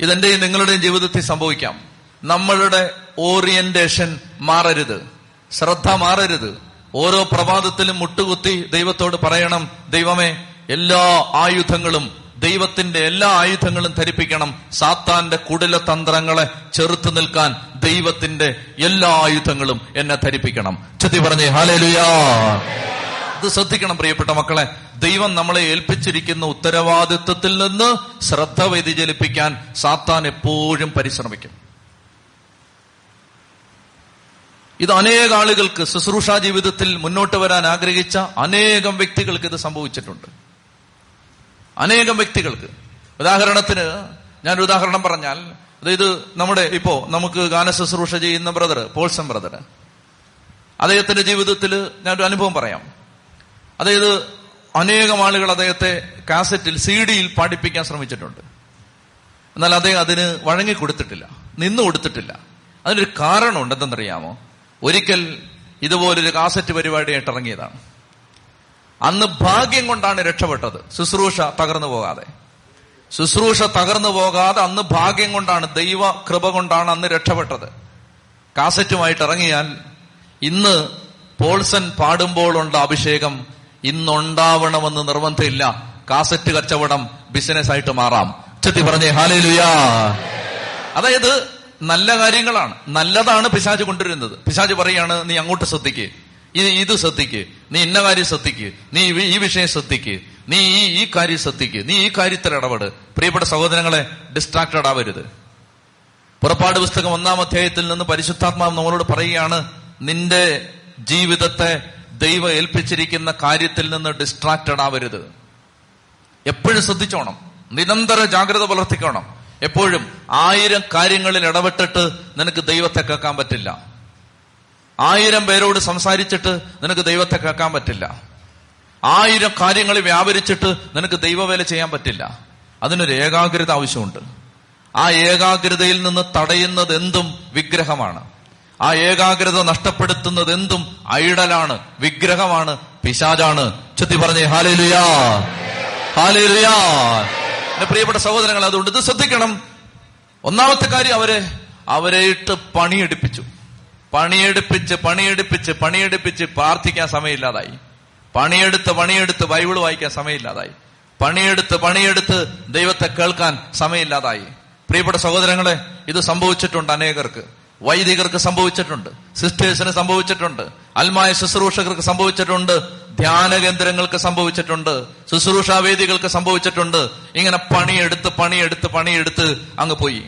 ഇതെന്റെയും നിങ്ങളുടെയും ജീവിതത്തിൽ സംഭവിക്കാം. നമ്മളുടെ ഓറിയന്റേഷൻ മാറരുത്. ശ്രദ്ധ മാറരുത്. ഓരോ പ്രഭാതത്തിലും മുട്ടുകുത്തി ദൈവത്തോട് പറയണം ദൈവമേ എല്ലാ ആയുധങ്ങളും ദൈവത്തിന്റെ എല്ലാ ആയുധങ്ങളും ധരിപ്പിക്കണം. സാത്താന്റെ കുടില തന്ത്രങ്ങളെ ചെറുത്തു നിൽക്കാൻ ദൈവത്തിന്റെ എല്ലാ ആയുധങ്ങളും എന്നെ ധരിപ്പിക്കണം. ചെത്തി പറഞ്ഞേ ഹാലേലുയാ അത് ശ്രദ്ധിക്കണം പ്രിയപ്പെട്ട മക്കളെ. ദൈവം നമ്മളെ ഏൽപ്പിച്ചിരിക്കുന്ന ഉത്തരവാദിത്വത്തിൽ നിന്ന് ശ്രദ്ധ വ്യതിചലിപ്പിക്കാൻ സാത്താൻ എപ്പോഴും പരിശ്രമിക്കും. ഇത് അനേക ആളുകൾക്ക് ശുശ്രൂഷ ജീവിതത്തിൽ മുന്നോട്ട് വരാൻ ആഗ്രഹിച്ച അനേകം വ്യക്തികൾക്ക് ഇത് സംഭവിച്ചിട്ടുണ്ട്. അനേകം വ്യക്തികൾക്ക്. ഉദാഹരണത്തിന് ഞാൻ ഉദാഹരണം പറഞ്ഞാൽ അതായത് നമ്മുടെ ഇപ്പോ നമുക്ക് ഗാന ശുശ്രൂഷ ചെയ്യുന്ന ബ്രദർ പോൾസൺ ബ്രദർ. അദ്ദേഹത്തിന്റെ ജീവിതത്തിൽ ഞാനൊരു അനുഭവം പറയാം. അതായത് അനേകം ആളുകൾ അദ്ദേഹത്തെ കാസറ്റിൽ സി ഡിയിൽ പാടിപ്പിക്കാൻ ശ്രമിച്ചിട്ടുണ്ട്. എന്നാൽ അദ്ദേഹം അതിന് വഴങ്ങി കൊടുത്തിട്ടില്ല നിന്നു കൊടുത്തിട്ടില്ല അതിനൊരു കാരണമുണ്ട് എന്തെന്നറിയാമോ ഒരിക്കൽ ഇതുപോലൊരു കാസറ്റ് പരിപാടിയായിട്ട് ഇറങ്ങിയതാണ് അന്ന് ഭാഗ്യം കൊണ്ടാണ് രക്ഷപ്പെട്ടത്. ശുശ്രൂഷ തകർന്നു പോകാതെ. ശുശ്രൂഷ തകർന്നു പോകാതെ അന്ന് ഭാഗ്യം കൊണ്ടാണ് ദൈവ കൃപ കൊണ്ടാണ് അന്ന് രക്ഷപ്പെട്ടത്. കാസറ്റുമായിട്ട് ഇറങ്ങിയാൽ ഇന്ന് പോൾസൺ പാടുമ്പോഴുള്ള അഭിഷേകം ഇന്നുണ്ടാവണമെന്ന് നിർബന്ധമില്ല. കാസറ്റ് കച്ചവടം ബിസിനസ് ആയിട്ട് മാറാം. ചെത്തി പറഞ്ഞേ ഹാലേലുയാ അതായത് നല്ല കാര്യങ്ങളാണ്. നല്ലതാണ് പിശാജ് കൊണ്ടുവരുന്നത്. പിശാജ് പറയാണ് നീ അങ്ങോട്ട് ശ്രദ്ധിക്ക്. ഇത് ഇത് ശ്രദ്ധിക്ക്. നീ ഇന്ന കാര്യം ശ്രദ്ധിക്ക്. നീ ഈ വിഷയം ശ്രദ്ധിക്ക്. നീ ഈ ഈ കാര്യം ശ്രദ്ധിക്ക്. നീ ഈ കാര്യത്തിൽ ഇടപെട്. പ്രിയപ്പെട്ട സഹോദരങ്ങളെ ഡിസ്ട്രാക്റ്റഡ് ആവരുത്. പുറപ്പാട് പുസ്തകം ഒന്നാം അധ്യായത്തിൽ നിന്ന് പരിശുദ്ധാത്മാവ് നമ്മളോട് പറയുകയാണ് നിന്റെ ജീവിതത്തെ ദൈവം ഏൽപ്പിച്ചിരിക്കുന്ന കാര്യത്തിൽ നിന്ന് ഡിസ്ട്രാക്റ്റഡ് ആവരുത്. എപ്പോഴും ശ്രദ്ധിച്ചോണം. നിരന്തര ജാഗ്രത പുലർത്തിക്കോണം. എപ്പോഴും ആയിരം കാര്യങ്ങളിൽ ഇടപെട്ടിട്ട് നിനക്ക് ദൈവത്തെ കേൾക്കാൻ പറ്റില്ല. ആയിരം പേരോട് സംസാരിച്ചിട്ട് നിനക്ക് ദൈവത്തെ കേൾക്കാൻ പറ്റില്ല. ആയിരം കാര്യങ്ങൾ വ്യാപരിച്ചിട്ട് നിനക്ക് ദൈവവേല ചെയ്യാൻ പറ്റില്ല. അതിനൊരു ഏകാഗ്രത ആവശ്യമുണ്ട്. ആ ഏകാഗ്രതയിൽ നിന്ന് തടയുന്നത് എന്തും വിഗ്രഹമാണ്. ആ ഏകാഗ്രത നഷ്ടപ്പെടുത്തുന്നത് എന്തും ഐഡലാണ് വിഗ്രഹമാണ് പിശാജാണ് ചുത്തി പറഞ്ഞേ ഹാലേലുയാ. ഹാലേലുയാ. എന്റെ പ്രിയപ്പെട്ട സഹോദരങ്ങൾ അതുകൊണ്ട് ഇത് ശ്രദ്ധിക്കണം. ഒന്നാമത്തെ കാര്യം അവരെ അവരെ ഇട്ട് പണിയെടുപ്പിച്ചു. പണിയെടുപ്പിച്ച് പണിയെടുപ്പിച്ച് പണിയെടുപ്പിച്ച് പ്രാർത്ഥിക്കാൻ സമയമില്ലാതായി. പണിയെടുത്ത് പണിയെടുത്ത് ബൈബിൾ വായിക്കാൻ സമയമില്ലാതായി. പണിയെടുത്ത് പണിയെടുത്ത് ദൈവത്തെ കേൾക്കാൻ സമയമില്ലാതായി. പ്രിയപ്പെട്ട സഹോദരങ്ങളെ ഇത് സംഭവിച്ചിട്ടുണ്ട് അനേകർക്ക്. വൈദികർക്ക് സംഭവിച്ചിട്ടുണ്ട് സിസ്റ്റേഴ്സിന് സംഭവിച്ചിട്ടുണ്ട് അൽമായ ശുശ്രൂഷകർക്ക് സംഭവിച്ചിട്ടുണ്ട് ധ്യാന കേന്ദ്രങ്ങൾക്ക് സംഭവിച്ചിട്ടുണ്ട് ശുശ്രൂഷാവേദികൾക്ക് സംഭവിച്ചിട്ടുണ്ട്. ഇങ്ങനെ പണിയെടുത്ത് പണിയെടുത്ത് പണിയെടുത്ത് അങ്ങ് പോയി.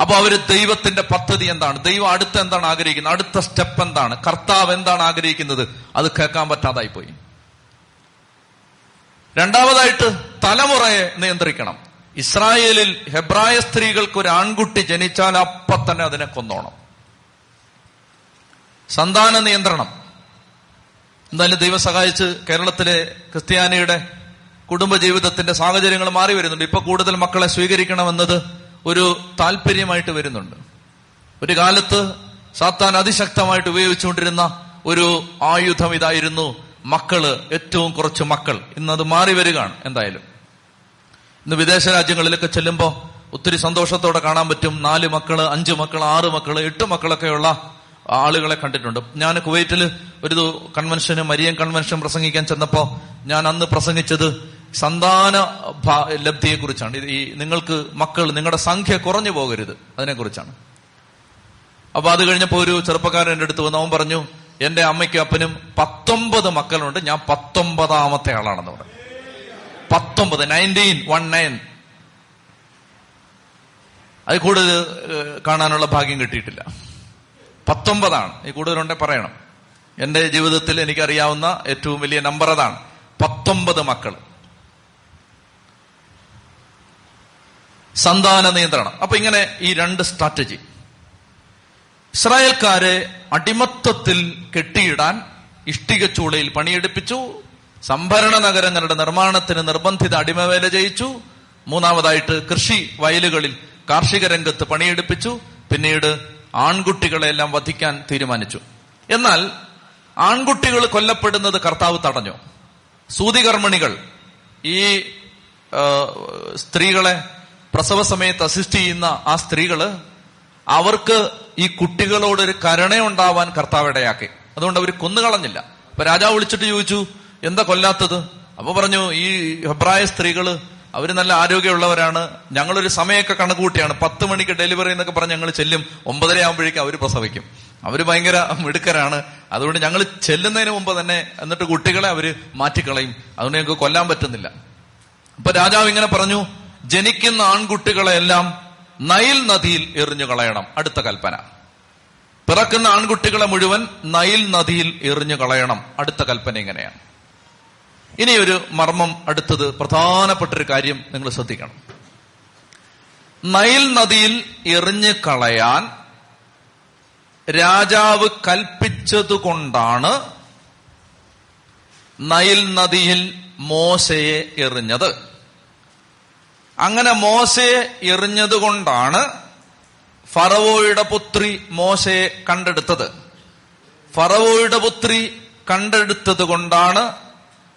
അപ്പൊ അവർ ദൈവത്തിന്റെ പദ്ധതി എന്താണ്? ദൈവം അടുത്ത എന്താണ് ആഗ്രഹിക്കുന്നത്? അടുത്ത സ്റ്റെപ്പ് എന്താണ്? കർത്താവ് എന്താണ് ആഗ്രഹിക്കുന്നത്? അത് കേൾക്കാൻ പറ്റാതായി പോയി രണ്ടാമതായിട്ട് തലമുറയെ നിയന്ത്രിക്കണം. ഇസ്രായേലിൽ ഹെബ്രായ സ്ത്രീകൾക്ക് ഒരു ആൺകുട്ടി ജനിച്ചാൽ അപ്പൊ തന്നെ അതിനെ കൊന്നോണം. സന്താന നിയന്ത്രണം. എന്തായാലും ദൈവം സഹായിച്ച് കേരളത്തിലെ ക്രിസ്ത്യാനിയുടെ കുടുംബ ജീവിതത്തിന്റെ സാഹചര്യങ്ങൾ മാറി വരുന്നുണ്ട്. ഇപ്പൊ കൂടുതൽ മക്കളെ സ്വീകരിക്കണമെന്നത് ഒരു താല്പര്യമായിട്ട് വരുന്നുണ്ട്. ഒരു കാലത്ത് സാത്താൻ അതിശക്തമായിട്ട് ഉപയോഗിച്ചുകൊണ്ടിരുന്ന ഒരു ആയുധം ഇതായിരുന്നു മക്കൾ ഏറ്റവും കുറച്ച് മക്കൾ. ഇന്നത് മാറി വരികയാണ് എന്തായാലും. ഇന്ന് വിദേശ രാജ്യങ്ങളിലൊക്കെ ചെല്ലുമ്പോൾ ഒത്തിരി സന്തോഷത്തോടെ കാണാൻ പറ്റും. നാല് മക്കൾ അഞ്ച് മക്കൾ ആറ് മക്കൾ എട്ട് മക്കളൊക്കെയുള്ള ആളുകളെ കണ്ടിട്ടുണ്ട്. ഞാൻ കുവൈറ്റിൽ ഒരു കൺവെൻഷന് മരിയൻ കൺവെൻഷൻ പ്രസംഗിക്കാൻ ചെന്നപ്പോ ഞാൻ അന്ന് പ്രസംഗിച്ചത് സന്താന ലബ്ധിയെ കുറിച്ചാണ് ഈ നിങ്ങൾക്ക് മക്കൾ നിങ്ങളുടെ സംഖ്യ കുറഞ്ഞു പോകരുത് അതിനെക്കുറിച്ചാണ്. അപ്പൊ അത് കഴിഞ്ഞപ്പോ ഒരു ചെറുപ്പക്കാരൻ എന്റെ അടുത്ത് വന്ന് അവൻ പറഞ്ഞു എന്റെ അമ്മയ്ക്കും അപ്പനും പത്തൊമ്പത് മക്കളുണ്ട്. ഞാൻ പത്തൊമ്പതാമത്തെ ആളാണെന്ന് പറഞ്ഞു. പത്തൊമ്പത് നയന്റീൻ വൺ നയൻ അത് കൂടുതൽ കാണാനുള്ള ഭാഗ്യം കിട്ടിയിട്ടില്ല. പത്തൊമ്പതാണ്. ഈ കൂടുതലുണ്ടെ പറയണം. എന്റെ ജീവിതത്തിൽ എനിക്കറിയാവുന്ന ഏറ്റവും വലിയ നമ്പർ അതാണ്. പത്തൊമ്പത് മക്കൾ. സന്താന നിയന്ത്രണം. അപ്പൊ ഇങ്ങനെ ഈ രണ്ട് സ്ട്രാറ്റജി ഇസ്രായേൽക്കാരെ അടിമത്തത്തിൽ കെട്ടിയിടാൻ ഇഷ്ടിക ചൂളയിൽ പണിയെടുപ്പിച്ചു. സംഭരണ നഗരങ്ങളുടെ നിർമ്മാണത്തിന് നിർബന്ധിത അടിമവേല ചെയ്യിച്ചു മൂന്നാമതായിട്ട് കൃഷി വയലുകളിൽ കാർഷിക രംഗത്ത് പണിയെടുപ്പിച്ചു. പിന്നീട് ആൺകുട്ടികളെല്ലാം വധിക്കാൻ തീരുമാനിച്ചു. എന്നാൽ ആൺകുട്ടികൾ കൊല്ലപ്പെടുന്നത് കർത്താവ് തടഞ്ഞു. സൂതികർമ്മിണികൾ ഈ സ്ത്രീകളെ പ്രസവ സമയത്ത് അസിസ്റ്റ് ചെയ്യുന്ന ആ സ്ത്രീകൾ അവർക്ക് ഈ കുട്ടികളോട് കരുണയുണ്ടാവാൻ കർത്താവ് ഇടയാക്കി അതുകൊണ്ട് അവർ കൊന്നുകളഞ്ഞില്ല. അപ്പൊ രാജാവ് വിളിച്ചിട്ട് ചോദിച്ചു എന്താ കൊല്ലാത്തത്? അപ്പൊ പറഞ്ഞു ഈ ഹെബ്രായ സ്ത്രീകൾ അവർ നല്ല ആരോഗ്യമുള്ളവരാണ്. ഞങ്ങളൊരു സമയമൊക്കെ കണക്കുകൂട്ടിയാണ്. പത്ത് മണിക്ക് ഡെലിവറി എന്നൊക്കെ പറഞ്ഞ് ഞങ്ങൾ ചെല്ലും. ഒമ്പതര ആകുമ്പോഴേക്കും അവർ പ്രസവിക്കും. അവർ ഭയങ്കര മിടുക്കരാണ്. അതുകൊണ്ട് ഞങ്ങൾ ചെല്ലുന്നതിന് മുമ്പ് തന്നെ എന്നിട്ട് കുട്ടികളെ അവർ മാറ്റിക്കളയും. അതുകൊണ്ട് ഞങ്ങൾക്ക് കൊല്ലാൻ പറ്റുന്നില്ല. അപ്പൊ രാജാവ് ഇങ്ങനെ പറഞ്ഞു ജനിക്കുന്ന ആൺകുട്ടികളെ എല്ലാം നൈൽ നദിയിൽ എറിഞ്ഞു കളയണം. അടുത്ത കൽപ്പന. പിറക്കുന്ന ആൺകുട്ടികളെ മുഴുവൻ നൈൽ നദിയിൽ എറിഞ്ഞു കളയണം. അടുത്ത കൽപ്പന ഇങ്ങനെയാണ്. ഇനിയൊരു മർമ്മം അടുത്തത് പ്രധാനപ്പെട്ട ഒരു കാര്യം നിങ്ങൾ ശ്രദ്ധിക്കണം. നൈൽ നദിയിൽ എറിഞ്ഞു കളയാൻ രാജാവ് കൽപ്പിച്ചതുകൊണ്ടാണ് നൈൽ നദിയിൽ മോശയെ എറിഞ്ഞത്. അങ്ങനെ മോശയെ എറിഞ്ഞതുകൊണ്ടാണ് ഫറവോയുടെ പുത്രി മോശയെ കണ്ടെടുത്തത്. ഫറവോയുടെ പുത്രി കണ്ടെടുത്തത് കൊണ്ടാണ്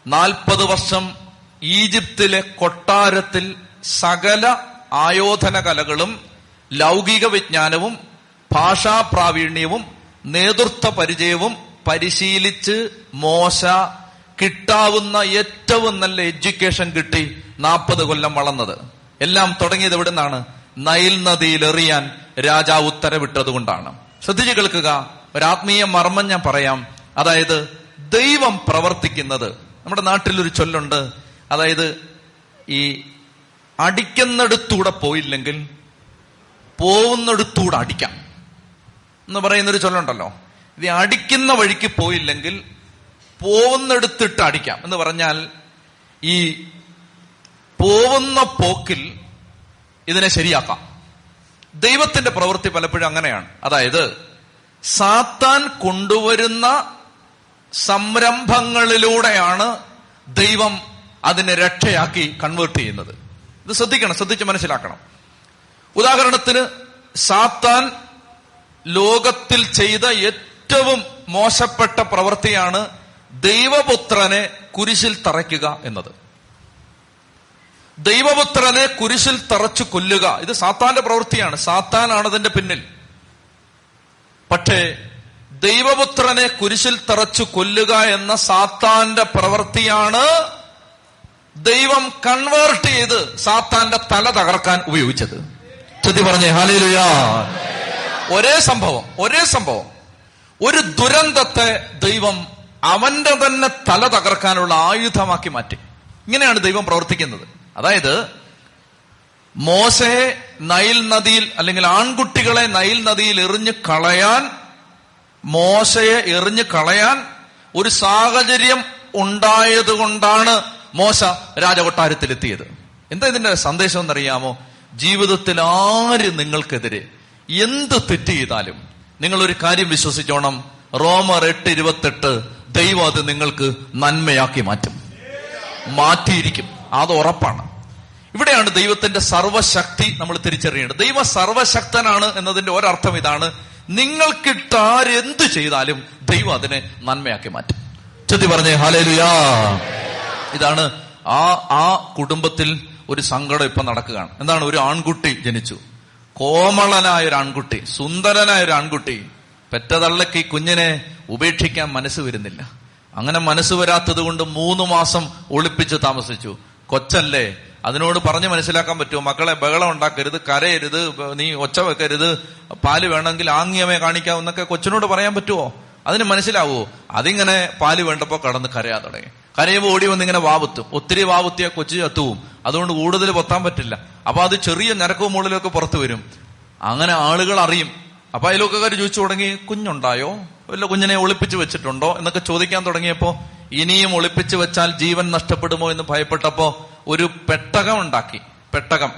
നാൽപ്പത് വർഷം ഈജിപ്തിലെ കൊട്ടാരത്തിൽ സകല ആയോധന കലകളും ലൗകിക വിജ്ഞാനവും ഭാഷാപ്രാവീണ്യവും നേതൃത്വ പരിചയവും പരിശീലിച്ച് മോശ കിട്ടാവുന്ന ഏറ്റവും നല്ല എഡ്യൂക്കേഷൻ കിട്ടി നാൽപ്പത് കൊല്ലം വളർന്നത്. എല്ലാം തുടങ്ങിയത് എവിടെ നിന്നാണ് നൈൽ നദിയിൽ എറിയാൻ രാജാവ് ഉത്തരവിട്ടതുകൊണ്ടാണ്. ശ്രദ്ധിച്ചു കേൾക്കുക. ഒരാത്മീയ മർമ്മം ഞാൻ പറയാം. അതായത് ദൈവം പ്രവർത്തിക്കുന്നത്. നമ്മുടെ നാട്ടിൽ ഒരു ചൊല്ലുണ്ട്. അതായത് ഈ അടിക്കുന്നിടത്തൂടെ പോയില്ലെങ്കിൽ പോകുന്നിടത്തൂടെ അടിക്കാം എന്ന് പറയുന്നൊരു ചൊല്ലുണ്ടല്ലോ. ഇത് അടിക്കുന്ന വഴിക്ക് പോയില്ലെങ്കിൽ പോകുന്നിടത്തിട്ട് അടിക്കാം എന്ന് പറഞ്ഞാൽ ഈ പോകുന്ന പോക്കിൽ ഇതിനെ ശരിയാക്കാം. ദൈവത്തിന്റെ പ്രവൃത്തി പലപ്പോഴും അങ്ങനെയാണ്. അതായത് സാത്താൻ കൊണ്ടുവരുന്ന സംരംഭങ്ങളിലൂടെയാണ് ദൈവം അതിനെ രക്ഷയാക്കി കൺവേർട്ട് ചെയ്യുന്നത്. ഇത് ശ്രദ്ധിക്കണം ശ്രദ്ധിച്ച് മനസ്സിലാക്കണം. ഉദാഹരണത്തിന് സാത്താൻ ലോകത്തിൽ ചെയ്ത ഏറ്റവും മോശപ്പെട്ട പ്രവൃത്തിയാണ് ദൈവപുത്രനെ കുരിശിൽ തറയ്ക്കുക എന്നത്. ദൈവപുത്രനെ കുരിശിൽ തറച്ചു കൊല്ലുക. ഇത് സാത്താന്റെ പ്രവൃത്തിയാണ്. സാത്താനാണ് അതിന്റെ പിന്നിൽ. പക്ഷേ ദൈവപുത്രനെ കുരിശിൽ തറച്ചു കൊല്ലുക എന്ന സാത്താന്റെ പ്രവൃത്തിയാണ് ദൈവം കൺവേർട്ട് ചെയ്ത് സാത്താന്റെ തല തകർക്കാൻ ഉപയോഗിച്ചത്. ചെത്തി പറഞ്ഞേ ഹാലേലുയാ ഒരേ സംഭവം ഒരേ സംഭവം. ഒരു ദുരന്തത്തെ ദൈവം അവന്റെ തന്നെ തല തകർക്കാനുള്ള ആയുധമാക്കി മാറ്റി. ഇങ്ങനെയാണ് ദൈവം പ്രവർത്തിക്കുന്നത്. അതായത് മോശയെ നൈൽ നദിയിൽ അല്ലെങ്കിൽ ആൺകുട്ടികളെ നൈൽ നദിയിൽ എറിഞ്ഞു കളയാൻ മോശയെ എറിഞ്ഞു കളയാൻ ഒരു സാഹചര്യം ഉണ്ടായതുകൊണ്ടാണ് മോശ രാജകൊട്ടാരത്തിലെത്തിയത്. എന്താ ഇതിന്റെ സന്ദേശം എന്നറിയാമോ? ജീവിതത്തിൽ ആര് നിങ്ങൾക്കെതിരെ എന്ത് തെറ്റ് ചെയ്താലും നിങ്ങൾ ഒരു കാര്യം വിശ്വസിച്ചോണം. റോമർ എട്ട് ഇരുപത്തെട്ട് ദൈവം അത് നിങ്ങൾക്ക് നന്മയാക്കി മാറ്റും. മാറ്റിയിരിക്കും. അത് ഉറപ്പാണ്. ഇവിടെയാണ് ദൈവത്തിന്റെ സർവശക്തി നമ്മൾ തിരിച്ചറിയേണ്ടത്. ദൈവ സർവശക്തനാണ് എന്നതിന്റെ ഒരർത്ഥം ഇതാണ്. നിങ്ങൾക്കിട്ട് ആരെന്ത് ചെയ്താലും ദൈവം അതിനെ നന്മയാക്കി മാറ്റും. ചെത്തി പറഞ്ഞേ ഹാലേലുയാ ഇതാണ് ആ ആ കുടുംബത്തിൽ ഒരു സങ്കടം ഇപ്പൊ നടക്കുകയാണ്. എന്താണ്? ഒരു ആൺകുട്ടി ജനിച്ചു. കോമളനായ ഒരു ആൺകുട്ടി സുന്ദരനായ ഒരു ആൺകുട്ടി. പെറ്റതള്ളക്ക് ഈ കുഞ്ഞിനെ ഉപേക്ഷിക്കാൻ മനസ്സ് വരുന്നില്ല. അങ്ങനെ മനസ്സ് വരാത്തത് കൊണ്ട് മൂന്ന് മാസം ഒളിപ്പിച്ച് താമസിച്ചു. കൊച്ചല്ലേ? അതിനോട് പറഞ്ഞ് മനസ്സിലാക്കാൻ പറ്റുമോ? മക്കളെ ബഹളം ഉണ്ടാക്കരുത് കരയരുത് നീ ഒച്ച വെക്കരുത് പാൽ വേണമെങ്കിൽ ആംഗ്യമേ കാണിക്കാവുന്നൊക്കെ കൊച്ചിനോട് പറയാൻ പറ്റുമോ? അതിന് മനസ്സിലാവുമോ അതിങ്ങനെ പാൽ വേണ്ടപ്പോ കടന്ന് കരയാ തുടങ്ങി. കരയുമ്പോൾ ഓടി വന്ന് ഇങ്ങനെ വാവുത്തും ഒത്തിരി വാവുത്തിയ കൊച്ചു ചത്തുവും അതുകൊണ്ട് കൂടുതൽ പൊത്താൻ പറ്റില്ല. അപ്പൊ അത് ചെറിയ നിരക്കവും മുകളിലൊക്കെ പുറത്തു വരും. അങ്ങനെ ആളുകൾ അറിയും. അപ്പൊ അയൽവക്കക്കാർ ചോദിച്ചു തുടങ്ങി കുഞ്ഞുണ്ടായോ? വല്ല കുഞ്ഞിനെ ഒളിപ്പിച്ചു വെച്ചിട്ടുണ്ടോ എന്നൊക്കെ ചോദിക്കാൻ തുടങ്ങിയപ്പോ ഇനിയും ഒളിപ്പിച്ചു വെച്ചാൽ ജീവൻ നഷ്ടപ്പെടുമോ എന്ന് ഭയപ്പെട്ടപ്പോ ഒരു പെട്ടകം ഉണ്ടാക്കി. പെട്ടകം.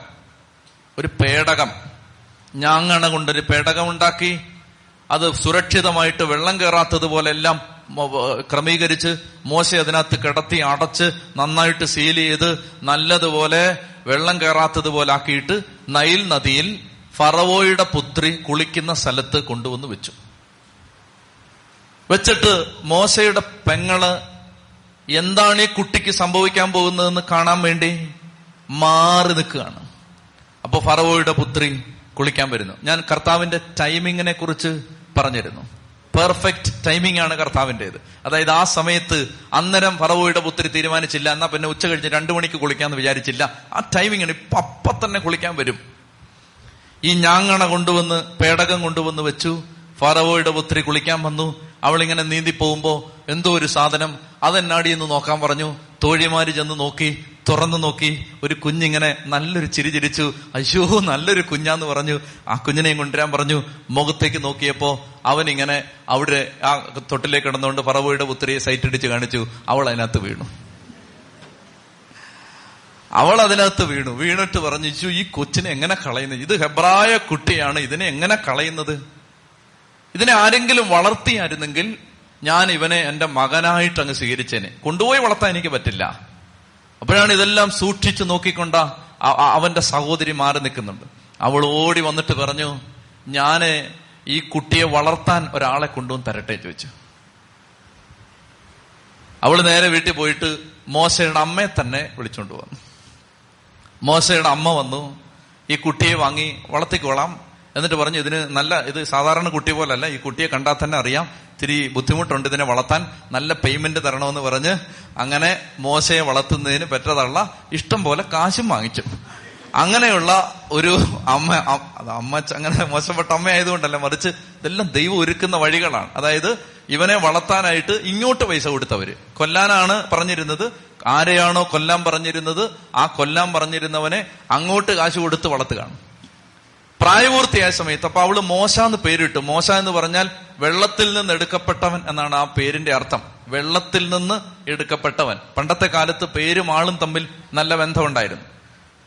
ഒരു പേടകം. ഞാങ്ങണ കൊണ്ടൊരു പേടകം ഉണ്ടാക്കി. അത് സുരക്ഷിതമായിട്ട് വെള്ളം കയറാത്തതുപോലെ എല്ലാം ക്രമീകരിച്ച് മോശ അതിനകത്ത് കിടത്തി അടച്ച് നന്നായിട്ട് സീൽ ചെയ്ത് നല്ലതുപോലെ വെള്ളം കയറാത്തതുപോലെ ആക്കിയിട്ട് നൈൽ നദിയിൽ ഫറവോയുടെ പുത്രി കുളിക്കുന്ന സ്ഥലത്ത് കൊണ്ടുവന്ന് വെച്ചു. വെച്ചിട്ട് മോശയുടെ പെങ്ങൾ എന്താണ് ഈ കുട്ടിക്ക് സംഭവിക്കാൻ പോകുന്നതെന്ന് കാണാൻ വേണ്ടി മാറി നിൽക്കുകയാണ്. അപ്പൊ ഫറവോയുടെ പുത്രി കുളിക്കാൻ വരുന്നു. ഞാൻ കർത്താവിന്റെ ടൈമിങ്ങിനെ കുറിച്ച് പറഞ്ഞിരുന്നു. പെർഫെക്റ്റ് ടൈമിംഗ് ആണ് കർത്താവിന്റെത് അതായത് ആ സമയത്ത് അന്നേരം ഫറവോയുടെ പുത്രി തീരുമാനിച്ചില്ല. എന്നാ പിന്നെ ഉച്ച കഴിഞ്ഞ് രണ്ടു മണിക്ക് കുളിക്കാന്ന് വിചാരിച്ചില്ല. ആ ടൈമിംഗ് ആണ് ഇപ്പൊ അപ്പൊ തന്നെ കുളിക്കാൻ വരും. ഈ ഞാങ്ങണ കൊണ്ടുവന്ന് പേടകം കൊണ്ടുവന്ന് വെച്ചു. ഫറവോയുടെ പുത്രി കുളിക്കാൻ വന്നു. അവളിങ്ങനെ നീന്തി പോകുമ്പോ എന്തോ ഒരു സാധനം അതെന്നാടി എന്ന് നോക്കാൻ പറഞ്ഞു. തോഴിമാര് ചെന്ന് നോക്കി തുറന്നു നോക്കി. ഒരു കുഞ്ഞിങ്ങനെ നല്ലൊരു ചിരി ചിരിച്ചു. അയ്യോ നല്ലൊരു കുഞ്ഞാന്ന് പറഞ്ഞു. ആ കുഞ്ഞിനെയും കൊണ്ടുവരാൻ പറഞ്ഞു. മുഖത്തേക്ക് നോക്കിയപ്പോ അവൻ ഇങ്ങനെ അവിടെ ആ തൊട്ടിലേക്ക് കിടന്നുകൊണ്ട് പറവയുടെ പുത്രിയെ സൈറ്റ് അടിച്ച് കാണിച്ചു. അവൾ അതിനകത്ത് വീണു. അവൾ അതിനകത്ത് വീണു. വീണിട്ട് പറഞ്ഞു ഈ കൊച്ചിനെ എങ്ങനെ കളയുന്നത് ഇത് ഹെബ്രായ കുട്ടിയാണ്. ഇതിനെ എങ്ങനെ കളയുന്നത്? ഇതിനെ ആരെങ്കിലും വളർത്തിയായിരുന്നെങ്കിൽ ഞാൻ ഇവനെ എന്റെ മകനായിട്ട് അങ്ങ് സ്വീകരിച്ചേനെ. കൊണ്ടുപോയി വളർത്താൻ എനിക്ക് പറ്റില്ല. അപ്പോഴാണ് ഇതെല്ലാം സൂക്ഷിച്ചു നോക്കിക്കൊണ്ട അവന്റെ സഹോദരി മാറി നിൽക്കുന്നുണ്ട്. അവൾ ഓടി വന്നിട്ട് പറഞ്ഞു ഞാൻ ഈ കുട്ടിയെ വളർത്താൻ ഒരാളെ കൊണ്ടുവന്ന് തരട്ടെ ചോദിച്ചു. അവൾ നേരെ വീട്ടിൽ പോയിട്ട് മോശയുടെ അമ്മയെ തന്നെ വിളിച്ചോണ്ട് വന്നു. മോശയുടെ അമ്മ വന്നു ഈ കുട്ടിയെ വാങ്ങി വളർത്തിക്കോളാം. എന്നിട്ട് പറഞ്ഞു ഇതിന് നല്ല ഇത് സാധാരണ കുട്ടി പോലല്ല ഈ കുട്ടിയെ കണ്ടാൽ തന്നെ അറിയാം. ഇത്തിരി ബുദ്ധിമുട്ടുണ്ട് ഇതിനെ വളർത്താൻ നല്ല പേയ്മെന്റ് തരണമെന്ന് പറഞ്ഞ് അങ്ങനെ മോശയെ വളർത്തുന്നതിന് പറ്റതുള്ള ഇഷ്ടം പോലെ കാശും വാങ്ങിച്ചു. അങ്ങനെയുള്ള ഒരു അമ്മ അമ്മ അങ്ങനെ മോശപ്പെട്ട അമ്മ ആയതുകൊണ്ടല്ല മറിച്ച് ഇതെല്ലാം ദൈവം ഒരുക്കുന്ന വഴികളാണ്. അതായത് ഇവനെ വളർത്താനായിട്ട് ഇങ്ങോട്ട് പൈസ കൊടുത്തവര്. കൊല്ലാനാണ് പറഞ്ഞിരുന്നത്. ആരെയാണോ കൊല്ലാൻ പറഞ്ഞിരുന്നത് ആ കൊല്ലാൻ പറഞ്ഞിരുന്നവനെ അങ്ങോട്ട് കാശ് കൊടുത്ത് വളർത്തുകയാണ്. പ്രായപൂർത്തിയായ സമയത്ത് അപ്പൊ അവൾ മോശ എന്ന് പേരിട്ടു. മോശ എന്ന് പറഞ്ഞാൽ വെള്ളത്തിൽ നിന്ന് എടുക്കപ്പെട്ടവൻ എന്നാണ് ആ പേരിന്റെ അർത്ഥം. വെള്ളത്തിൽ നിന്ന് എടുക്കപ്പെട്ടവൻ. പണ്ടത്തെ കാലത്ത് പേരും ആളും തമ്മിൽ നല്ല ബന്ധമുണ്ടായിരുന്നു.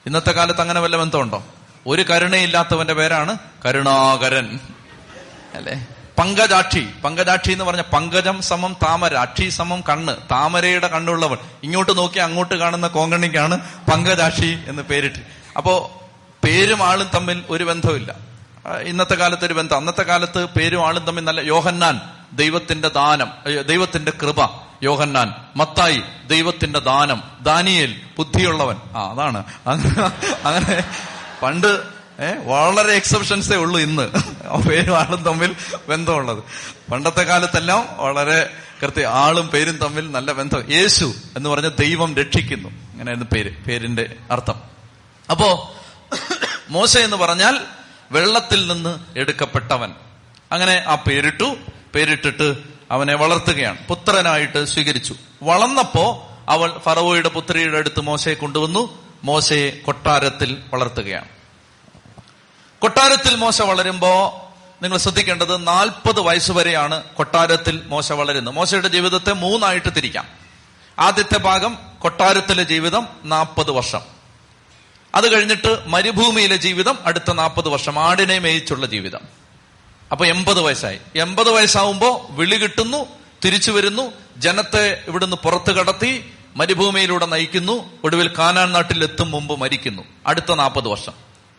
ഇന്നത്തെ കാലത്ത് അങ്ങനെ വല്ല ബന്ധമുണ്ടോ? ഒരു കരുണയില്ലാത്തവന്റെ പേരാണ് കരുണാകരൻ. അല്ലെ? പങ്കജാക്ഷി. പങ്കജാക്ഷി എന്ന് പറഞ്ഞ പങ്കജം സമം താമര. അക്ഷി സമം കണ്ണ്. താമരയുടെ കണ്ണുള്ളവൻ ഇങ്ങോട്ട് നോക്കി അങ്ങോട്ട് കാണുന്ന കോങ്കണിക്കാണ് പങ്കജാക്ഷി എന്ന് പേരിട്ട്. അപ്പോ പേരും ആളും തമ്മിൽ ഒരു ബന്ധമില്ല ഇന്നത്തെ കാലത്ത് ഒരു ബന്ധം. അന്നത്തെ കാലത്ത് പേരും ആളും തമ്മിൽ നല്ല യോഹന്നാൻ ദൈവത്തിന്റെ ദാനം ദൈവത്തിന്റെ കൃപ യോഹന്നാൻ. മത്തായി ദൈവത്തിന്റെ ദാനം. ദാനിയേൽ ബുദ്ധിയുള്ളവൻ. ആ അതാണ്. അങ്ങനെ പണ്ട് ഏഹ് വളരെ എക്സെപ്ഷൻസേ ഉള്ളൂ ഇന്ന്. പേരും ആളും തമ്മിൽ ബന്ധമുള്ളത്. പണ്ടത്തെ കാലത്തെല്ലാം വളരെ കൃത്യ ആളും പേരും തമ്മിൽ നല്ല ബന്ധം. യേശു എന്ന് പറഞ്ഞ ദൈവം രക്ഷിക്കുന്നു. അങ്ങനെയായിരുന്നു പേര് പേരിന്റെ അർത്ഥം. അപ്പോ മോശ എന്ന് പറഞ്ഞാൽ വെള്ളത്തിൽ നിന്ന് എടുക്കപ്പെട്ടവൻ. അങ്ങനെ ആ പേരിട്ടു. പേരിട്ടിട്ട് അവനെ വളർത്തുകയാണ്. പുത്രനായിട്ട് സ്വീകരിച്ചു. വളർന്നപ്പോ അവൾ ഫറവോയുടെ പുത്രിയുടെ അടുത്ത് മോശയെ കൊണ്ടുവന്നു. മോശയെ കൊട്ടാരത്തിൽ വളർത്തുകയാണ്. കൊട്ടാരത്തിൽ മോശ വളരുമ്പോ നിങ്ങൾ ശ്രദ്ധിക്കേണ്ടത് നാൽപ്പത് വയസ്സുവരെയാണ് കൊട്ടാരത്തിൽ മോശ വളരുന്നത്. മോശയുടെ ജീവിതത്തെ മൂന്നായിട്ട് തിരിക്കാം. ആദ്യത്തെ ഭാഗം കൊട്ടാരത്തിലെ ജീവിതം നാൽപ്പത് വർഷം. അത് കഴിഞ്ഞിട്ട് മരുഭൂമിയിലെ ജീവിതം അടുത്ത നാൽപ്പത് വർഷം ആടിനെ മേയിച്ചുള്ള ജീവിതം. അപ്പൊ എൺപത് വയസ്സായി. എൺപത് വയസ്സാവുമ്പോ വിളി കിട്ടുന്നു തിരിച്ചു വരുന്നു ജനത്തെ ഇവിടുന്ന് പുറത്തു കടത്തി മരുഭൂമിയിലൂടെ നയിക്കുന്നു ഒടുവിൽ കാനാൻ നാട്ടിൽ എത്തും മുമ്പ് മരിക്കുന്നു. അടുത്ത നാൽപ്പത് വർഷം.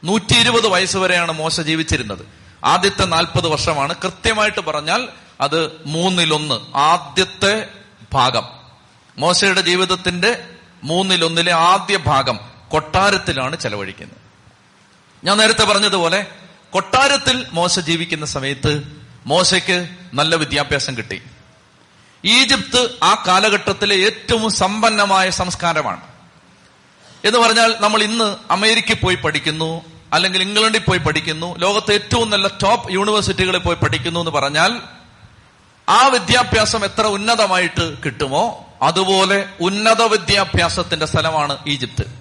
നൂറ്റി ഇരുപത് വയസ്സ് വരെയാണ് മോശ ജീവിച്ചിരുന്നത്. ആദ്യത്തെ നാൽപ്പത് വർഷമാണ്. കൃത്യമായിട്ട് പറഞ്ഞാൽ അത് മൂന്നിലൊന്ന്. ആദ്യത്തെ ഭാഗം. മോശയുടെ ജീവിതത്തിന്റെ മൂന്നിലൊന്നിലെ ആദ്യ ഭാഗം. കൊട്ടാരത്തിലാണ് ചെലവഴിക്കുന്നത്. ഞാൻ നേരത്തെ പറഞ്ഞതുപോലെ കൊട്ടാരത്തിൽ മോശ ജീവിക്കുന്ന സമയത്ത് മോശയ്ക്ക് നല്ല വിദ്യാഭ്യാസം കിട്ടി. ഈജിപ്ത് ആ കാലഘട്ടത്തിലെ ഏറ്റവും സമ്പന്നമായ സംസ്കാരമാണ്. എന്ന് പറഞ്ഞാൽ നമ്മൾ ഇന്ന് അമേരിക്കയിൽ പോയി പഠിക്കുന്നു അല്ലെങ്കിൽ ഇംഗ്ലണ്ടിൽ പോയി പഠിക്കുന്നു ലോകത്തെ ഏറ്റവും നല്ല ടോപ്പ് യൂണിവേഴ്സിറ്റികളിൽ പോയി പഠിക്കുന്നു എന്ന് പറഞ്ഞാൽ ആ വിദ്യാഭ്യാസം എത്ര ഉന്നതമായിട്ട് കിട്ടുമോ അതുപോലെ ഉന്നത വിദ്യാഭ്യാസത്തിന്റെ സ്ഥലമാണ് ഈജിപ്ത്.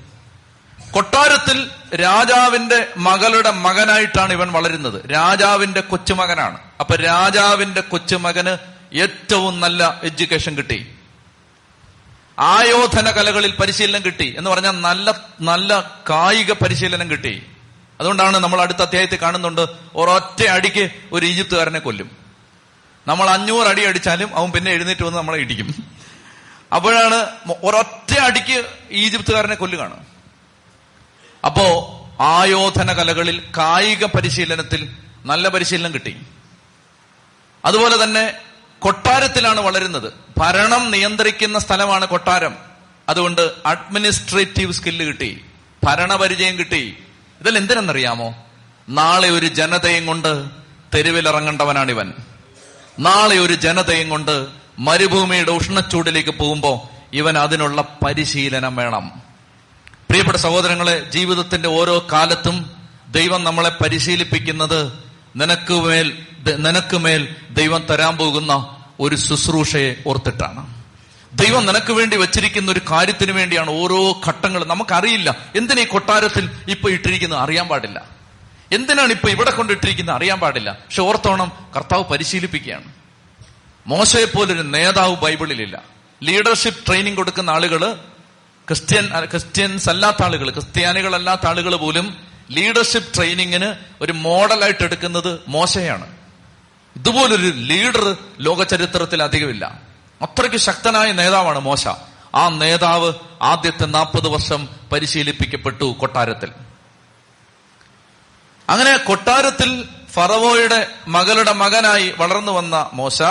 കൊട്ടാരത്തിൽ രാജാവിന്റെ മകളുടെ മകനായിട്ടാണ് ഇവൻ വളരുന്നത്. രാജാവിന്റെ കൊച്ചുമകനാണ്. അപ്പൊ രാജാവിന്റെ കൊച്ചുമകന് ഏറ്റവും നല്ല എഡ്യൂക്കേഷൻ കിട്ടി. ആയോധന കലകളിൽ പരിശീലനം കിട്ടി എന്ന് പറഞ്ഞാൽ നല്ല നല്ല കായിക പരിശീലനം കിട്ടി. അതുകൊണ്ടാണ് നമ്മൾ അടുത്ത അധ്യായത്തിൽ കാണുന്നുണ്ട് ഒരൊറ്റ അടിക്ക് ഒരു ഈജിപ്തുകാരനെ കൊല്ലും. നമ്മൾ അഞ്ഞൂറ് അടി അടിച്ചാലും അവൻ പിന്നെ എഴുന്നേറ്റ് വന്ന് നമ്മളെ ഇടിക്കും. അപ്പോഴാണ് ഒരൊറ്റ അടിക്ക് ഈജിപ്തുകാരനെ കൊല്ലുകയാണ്. അപ്പോ ആയോധന കലകളിൽ കായിക പരിശീലനത്തിൽ നല്ല പരിശീലനം കിട്ടി. അതുപോലെ തന്നെ കൊട്ടാരത്തിലാണ് വളരുന്നത്. ഭരണം നിയന്ത്രിക്കുന്ന സ്ഥലമാണ് കൊട്ടാരം. അതുകൊണ്ട് അഡ്മിനിസ്ട്രേറ്റീവ് സ്കില്ല് കിട്ടി. ഭരണപരിചയം കിട്ടി. ഇതിൽ എന്തിനെന്നറിയാമോ? നാളെ ഒരു ജനതയും കൊണ്ട് തെരുവിലിറങ്ങേണ്ടവനാണ് ഇവൻ നാളെ ഒരു ജനതയും കൊണ്ട് മരുഭൂമിയുടെ ഉഷ്ണച്ചൂടിലേക്ക് പോകുമ്പോ ഇവൻ അതിനുള്ള പരിശീലനം വേണം. പ്രിയപ്പെട്ട സഹോദരങ്ങളെ ജീവിതത്തിന്റെ ഓരോ കാലത്തും ദൈവം നമ്മളെ പരിശീലിപ്പിക്കുന്നത് നിനക്ക് മേൽ നിനക്ക് മേൽ ദൈവം തരാൻ പോകുന്ന ഒരു ശുശ്രൂഷയെ ഓർത്തിട്ടാണ്. ദൈവം നിനക്ക് വേണ്ടി വെച്ചിരിക്കുന്ന ഒരു കാര്യത്തിന് വേണ്ടിയാണ് ഓരോ ഘട്ടങ്ങളും നമുക്കറിയില്ല. എന്തിനാ ഈ കൊട്ടാരത്തിൽ ഇപ്പൊ ഇട്ടിരിക്കുന്നത് അറിയാൻ പാടില്ല. എന്തിനാണ് ഇപ്പൊ ഇവിടെ കൊണ്ടിട്ടിരിക്കുന്നത് അറിയാൻ പാടില്ല. പക്ഷെ ഓർത്തോണം കർത്താവ് പരിശീലിപ്പിക്കുകയാണ്. മോശയെ പോലൊരു നേതാവ് ബൈബിളിലില്ല. ലീഡർഷിപ്പ് ട്രെയിനിങ് കൊടുക്കുന്ന ആളുകൾ ക്രിസ്ത്യൻ ക്രിസ്ത്യൻസ് അല്ലാത്ത ആളുകൾ ക്രിസ്ത്യാനികളല്ലാത്ത ആളുകൾ പോലും ലീഡർഷിപ്പ് ട്രെയിനിങ്ങിന് ഒരു മോഡലായിട്ട് എടുക്കുന്നത് മോശയാണ്. ഇതുപോലൊരു ലീഡർ ലോക ചരിത്രത്തിൽ അധികമില്ല. അത്രയ്ക്ക് ശക്തനായ നേതാവാണ് മോശ. ആ നേതാവ് ആദ്യത്തെ നാൽപ്പത് വർഷം പരിശീലിപ്പിക്കപ്പെട്ടു കൊട്ടാരത്തിൽ. അങ്ങനെ കൊട്ടാരത്തിൽ ഫറവോയുടെ മകളുടെ മകനായി വളർന്നു വന്ന മോശ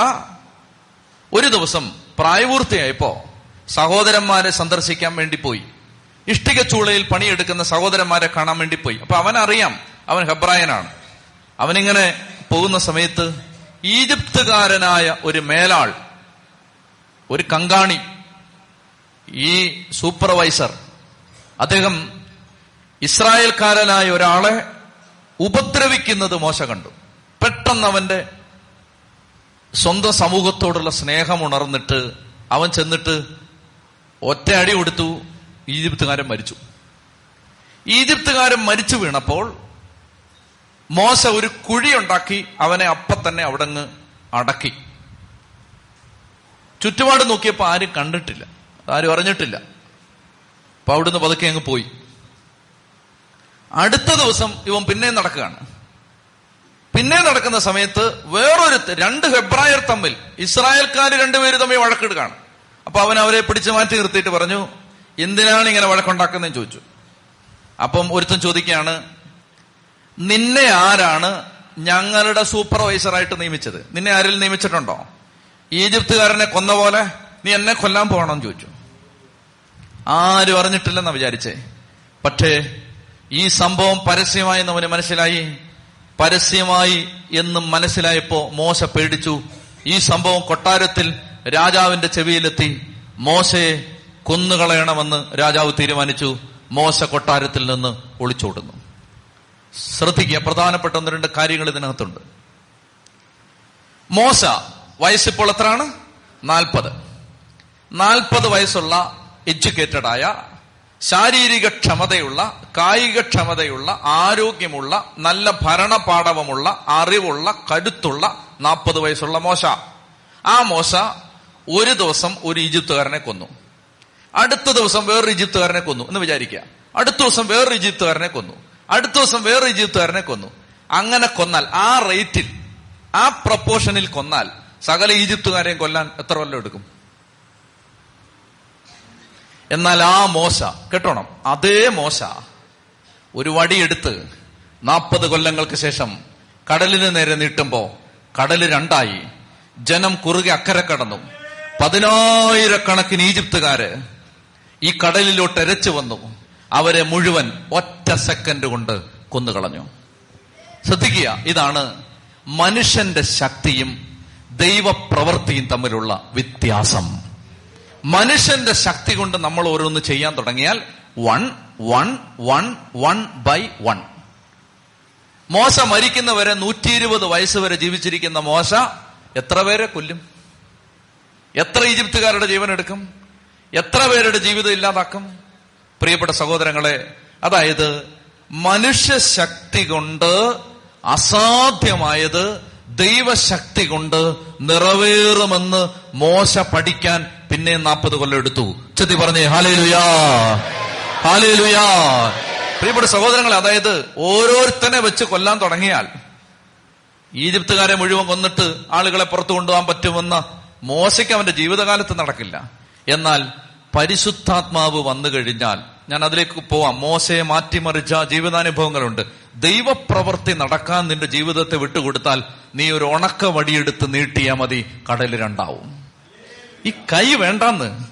ഒരു ദിവസം പ്രായപൂർത്തിയായപ്പോ സഹോദരന്മാരെ സന്ദർശിക്കാൻ വേണ്ടി പോയി. ഇഷ്ടിക ചൂളയിൽ പണിയെടുക്കുന്ന സഹോദരന്മാരെ കാണാൻ വേണ്ടി പോയി. അപ്പൊ അവനറിയാം അവൻ ഹെബ്രായനാണ്. അവനിങ്ങനെ പോകുന്ന സമയത്ത് ഈജിപ്തുകാരനായ ഒരു മേലാൾ ഒരു കങ്കാണി ഈ സൂപ്പർവൈസർ അദ്ദേഹം ഇസ്രായേൽക്കാരനായ ഒരാളെ ഉപദ്രവിക്കുന്നത് മോശ കണ്ടു. പെട്ടെന്ന് അവന്റെ സ്വന്തം സമൂഹത്തോടുള്ള സ്നേഹം ഉണർന്നിട്ട് അവൻ ചെന്നിട്ട് ഒറ്റ അടി കൊടുത്തു ഈജിപ്തുകാരൻ മരിച്ചു. ഈജിപ്തുകാരൻ മരിച്ചു വീണപ്പോൾ മോശ ഒരു കുഴിയുണ്ടാക്കി അവനെ അപ്പ തന്നെ അവിടങ്ങ് അടക്കി. ചുറ്റുപാട് നോക്കിയപ്പോൾ ആരും കണ്ടിട്ടില്ല ആരും അറിഞ്ഞിട്ടില്ല. അപ്പൊ അവിടുന്ന് പതുക്കെ അങ്ങ് പോയി. അടുത്ത ദിവസം ഇവൻ പിന്നെയും നടക്കുകയാണ്. പിന്നെ നടക്കുന്ന സമയത്ത് വേറൊരു രണ്ട് ഹെബ്രായർ തമ്മിൽ ഇസ്രായേൽക്കാർ രണ്ടുപേര് തമ്മിൽ വഴക്കിടുകയാണ്. അപ്പൊ അവൻ അവരെ പിടിച്ചു മാറ്റി നിർത്തിയിട്ട് പറഞ്ഞു എന്തിനാണ് ഇങ്ങനെ വഴക്കുണ്ടാക്കുന്നതെന്ന് ചോദിച്ചു. അപ്പം ഒരുത്തൻ ചോദിക്കുകയാണ് നിന്നെ ആരാണ് ഞങ്ങളുടെ സൂപ്പർവൈസറായിട്ട് നിയമിച്ചത്? നിന്നെ ആരിൽ നിയമിച്ചിട്ടുണ്ടോ? ഈജിപ്തുകാരനെ കൊന്ന പോലെ നീ എന്നെ കൊല്ലാൻ പോകണമെന്ന് ചോദിച്ചു. ആരും അറിഞ്ഞിട്ടില്ലെന്നാ വിചാരിച്ചേ. പക്ഷേ ഈ സംഭവം പരസ്യമായി അവന് മനസ്സിലായി. പരസ്യമായി എന്നും മനസ്സിലായപ്പോ മോശ പേടിച്ചു. ഈ സംഭവം കൊട്ടാരത്തിൽ രാജാവിന്റെ ചെവിയിലെത്തി മോശയെ കൊന്നുകളയണമെന്ന് രാജാവ് തീരുമാനിച്ചു. മോശ കൊട്ടാരത്തിൽ നിന്ന് ഒളിച്ചോടുന്നു. ശ്രദ്ധിക്കുക പ്രധാനപ്പെട്ട ഒന്ന് രണ്ട് കാര്യങ്ങൾ ഇതിനകത്തുണ്ട്. മോശ വയസ്സിപ്പോൾ എത്രയാണ്? നാൽപ്പത്. നാൽപ്പത് വയസ്സുള്ള എഡ്യൂക്കേറ്റഡ് ആയ ശാരീരിക ക്ഷമതയുള്ള കായിക ക്ഷമതയുള്ള ആരോഗ്യമുള്ള നല്ല ഭരണപാഠവമുള്ള അറിവുള്ള കരുത്തുള്ള നാൽപ്പത് വയസ്സുള്ള മോശ. ആ മോശ ഒരു ദിവസം ഒരു ഈജിപ്തുകാരനെ കൊന്നു. അടുത്ത ദിവസം വേറൊരു ഈജിപ്തുകാരനെ കൊന്നു എന്ന് വിചാരിക്കുക. അടുത്ത ദിവസം വേറൊരു ഈജിപ്തുകാരനെ കൊന്നു. അടുത്ത ദിവസം വേറൊരു ഈജിപ്തുകാരനെ കൊന്നു. അങ്ങനെ കൊന്നാൽ ആ റേറ്റിൽ ആ പ്രപ്പോർഷനിൽ കൊന്നാൽ സകല ഈജിപ്തുകാരെയും കൊല്ലാൻ എത്ര കൊല്ലം എടുക്കും? എന്നാൽ ആ മോശ കേട്ടോണം അതേ മോശ ഒരു വടിയെടുത്ത് നാൽപ്പത് കൊല്ലങ്ങൾക്ക് ശേഷം കടലിന് നേരെ നീട്ടുമ്പോ കടൽ രണ്ടായി ജനം കുറുകെ അക്കരെ കടന്നു. പതിനായിരക്കണക്കിന് ഈജിപ്തുകാര് ഈ കടലിലോട്ട് എരച്ചു വന്നു. അവരെ മുഴുവൻ ഒറ്റ സെക്കൻഡ് കൊണ്ട് കൊന്നുകളഞ്ഞു. ശ്രദ്ധിക്കുക ഇതാണ് മനുഷ്യന്റെ ശക്തിയും ദൈവപ്രവൃത്തിയും തമ്മിലുള്ള വ്യത്യാസം. മനുഷ്യന്റെ ശക്തി കൊണ്ട് നമ്മൾ ഓരോന്ന് ചെയ്യാൻ തുടങ്ങിയാൽ one one one one by one മോശ മരിക്കുന്നവരെ നൂറ്റി ഇരുപത് വയസ്സ് വരെ ജീവിച്ചിരിക്കുന്ന മോശ എത്ര പേരെ കൊല്ലും? എത്ര ഈജിപ്തുകാരുടെ ജീവൻ എടുക്കും എത്ര പേരുടെ ജീവിതം ഇല്ലാതാക്കും? പ്രിയപ്പെട്ട സഹോദരങ്ങളെ അതായത് മനുഷ്യശക്തി കൊണ്ട് അസാധ്യമായത് ദൈവശക്തി കൊണ്ട് നിറവേറുമെന്ന് മോശ പഠിക്കാൻ പിന്നെ നാൽപ്പത് കൊല്ലം എടുത്തു. ചെത്തി പറഞ്ഞേ ഹാലേലുയാ ഹാലേലുയാ. പ്രിയപ്പെട്ട സഹോദരങ്ങളെ അതായത് ഓരോരുത്തനെ വെച്ച് കൊല്ലാൻ തുടങ്ങിയാൽ ഈജിപ്തുകാരെ മുഴുവൻ കൊന്നിട്ട് ആളുകളെ പുറത്തു കൊണ്ടുപോകാൻ പറ്റുമെന്ന് മോശയ്ക്ക് അവന്റെ ജീവിതകാലത്ത് നടക്കില്ല. എന്നാൽ പരിശുദ്ധാത്മാവ് വന്നു കഴിഞ്ഞാൽ ഞാൻ അതിലേക്ക് പോവാം. മോശയെ മാറ്റിമറിച്ച ജീവിതാനുഭവങ്ങളുണ്ട്. ദൈവപ്രവൃത്തി നടക്കാൻ നിന്റെ ജീവിതത്തെ വിട്ടുകൊടുത്താൽ നീ ഒരു ഉണക്ക വടിയെടുത്ത് നീട്ടിയാ മതി. കടൽ രണ്ടാവും. ഈ കൈ വേണ്ടെന്ന്.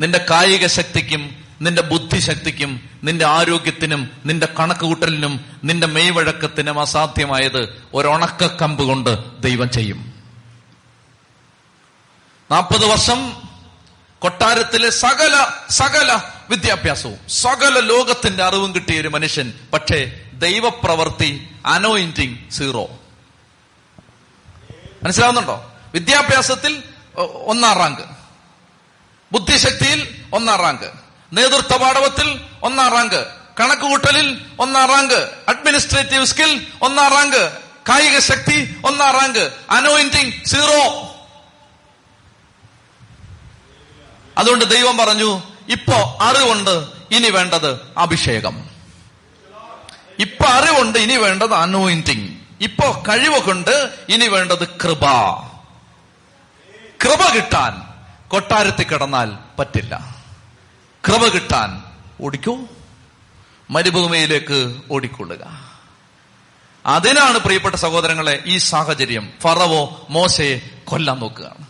നിന്റെ കായിക ശക്തിക്കും നിന്റെ ബുദ്ധിശക്തിക്കും നിന്റെ ആരോഗ്യത്തിനും നിന്റെ കണക്കുകൂട്ടലിനും നിന്റെ മെയ്വഴക്കത്തിനും അസാധ്യമായത് ഒരൊണക്ക കമ്പ് കൊണ്ട് ദൈവം ചെയ്യും. നാൽപ്പത് വർഷം കൊട്ടാരത്തിലെ സകല സകല വിദ്യാഭ്യാസവും സകല ലോകത്തിന്റെ അറിവും കിട്ടിയ ഒരു മനുഷ്യൻ. പക്ഷേ ദൈവപ്രവർത്തി അനോയിന്റിങ് സീറോ മനസ്സിലാവുന്നുണ്ടോ? വിദ്യാഭ്യാസത്തിൽ ഒന്നാം റാങ്ക് ബുദ്ധിശക്തിയിൽ ഒന്നാം റാങ്ക് നേതൃത്വ പാഠവത്തിൽ ഒന്നാം റാങ്ക് കണക്കുകൂട്ടലിൽ ഒന്നാം റാങ്ക് അഡ്മിനിസ്ട്രേറ്റീവ് സ്കിൽ ഒന്നാം റാങ്ക് കായിക ശക്തി ഒന്നാം റാങ്ക് അനോയിന്റിങ് സീറോ അതുകൊണ്ട് ദൈവം പറഞ്ഞു ഇപ്പോ അറിവുണ്ട് ഇനി വേണ്ടത് അഭിഷേകം. ഇപ്പൊ അറിവുണ്ട് ഇനി വേണ്ടത് അനോയിന്റിങ് ഇപ്പോ കഴിവുകൊണ്ട് ഇനി വേണ്ടത് കൃപ. കൃപ കിട്ടാൻ കൊട്ടാരത്തിൽ കിടന്നാൽ പറ്റില്ല. കൃപ കിട്ടാൻ ഓടിക്കൂ. മരുഭൂമിയിലേക്ക് ഓടിക്കൊള്ളുക. അതിനാണ് പ്രിയപ്പെട്ട സഹോദരങ്ങളെ ഈ സാഹചര്യം ഫറവോ മോശയെ കൊല്ലാൻ നോക്കുകയാണ്.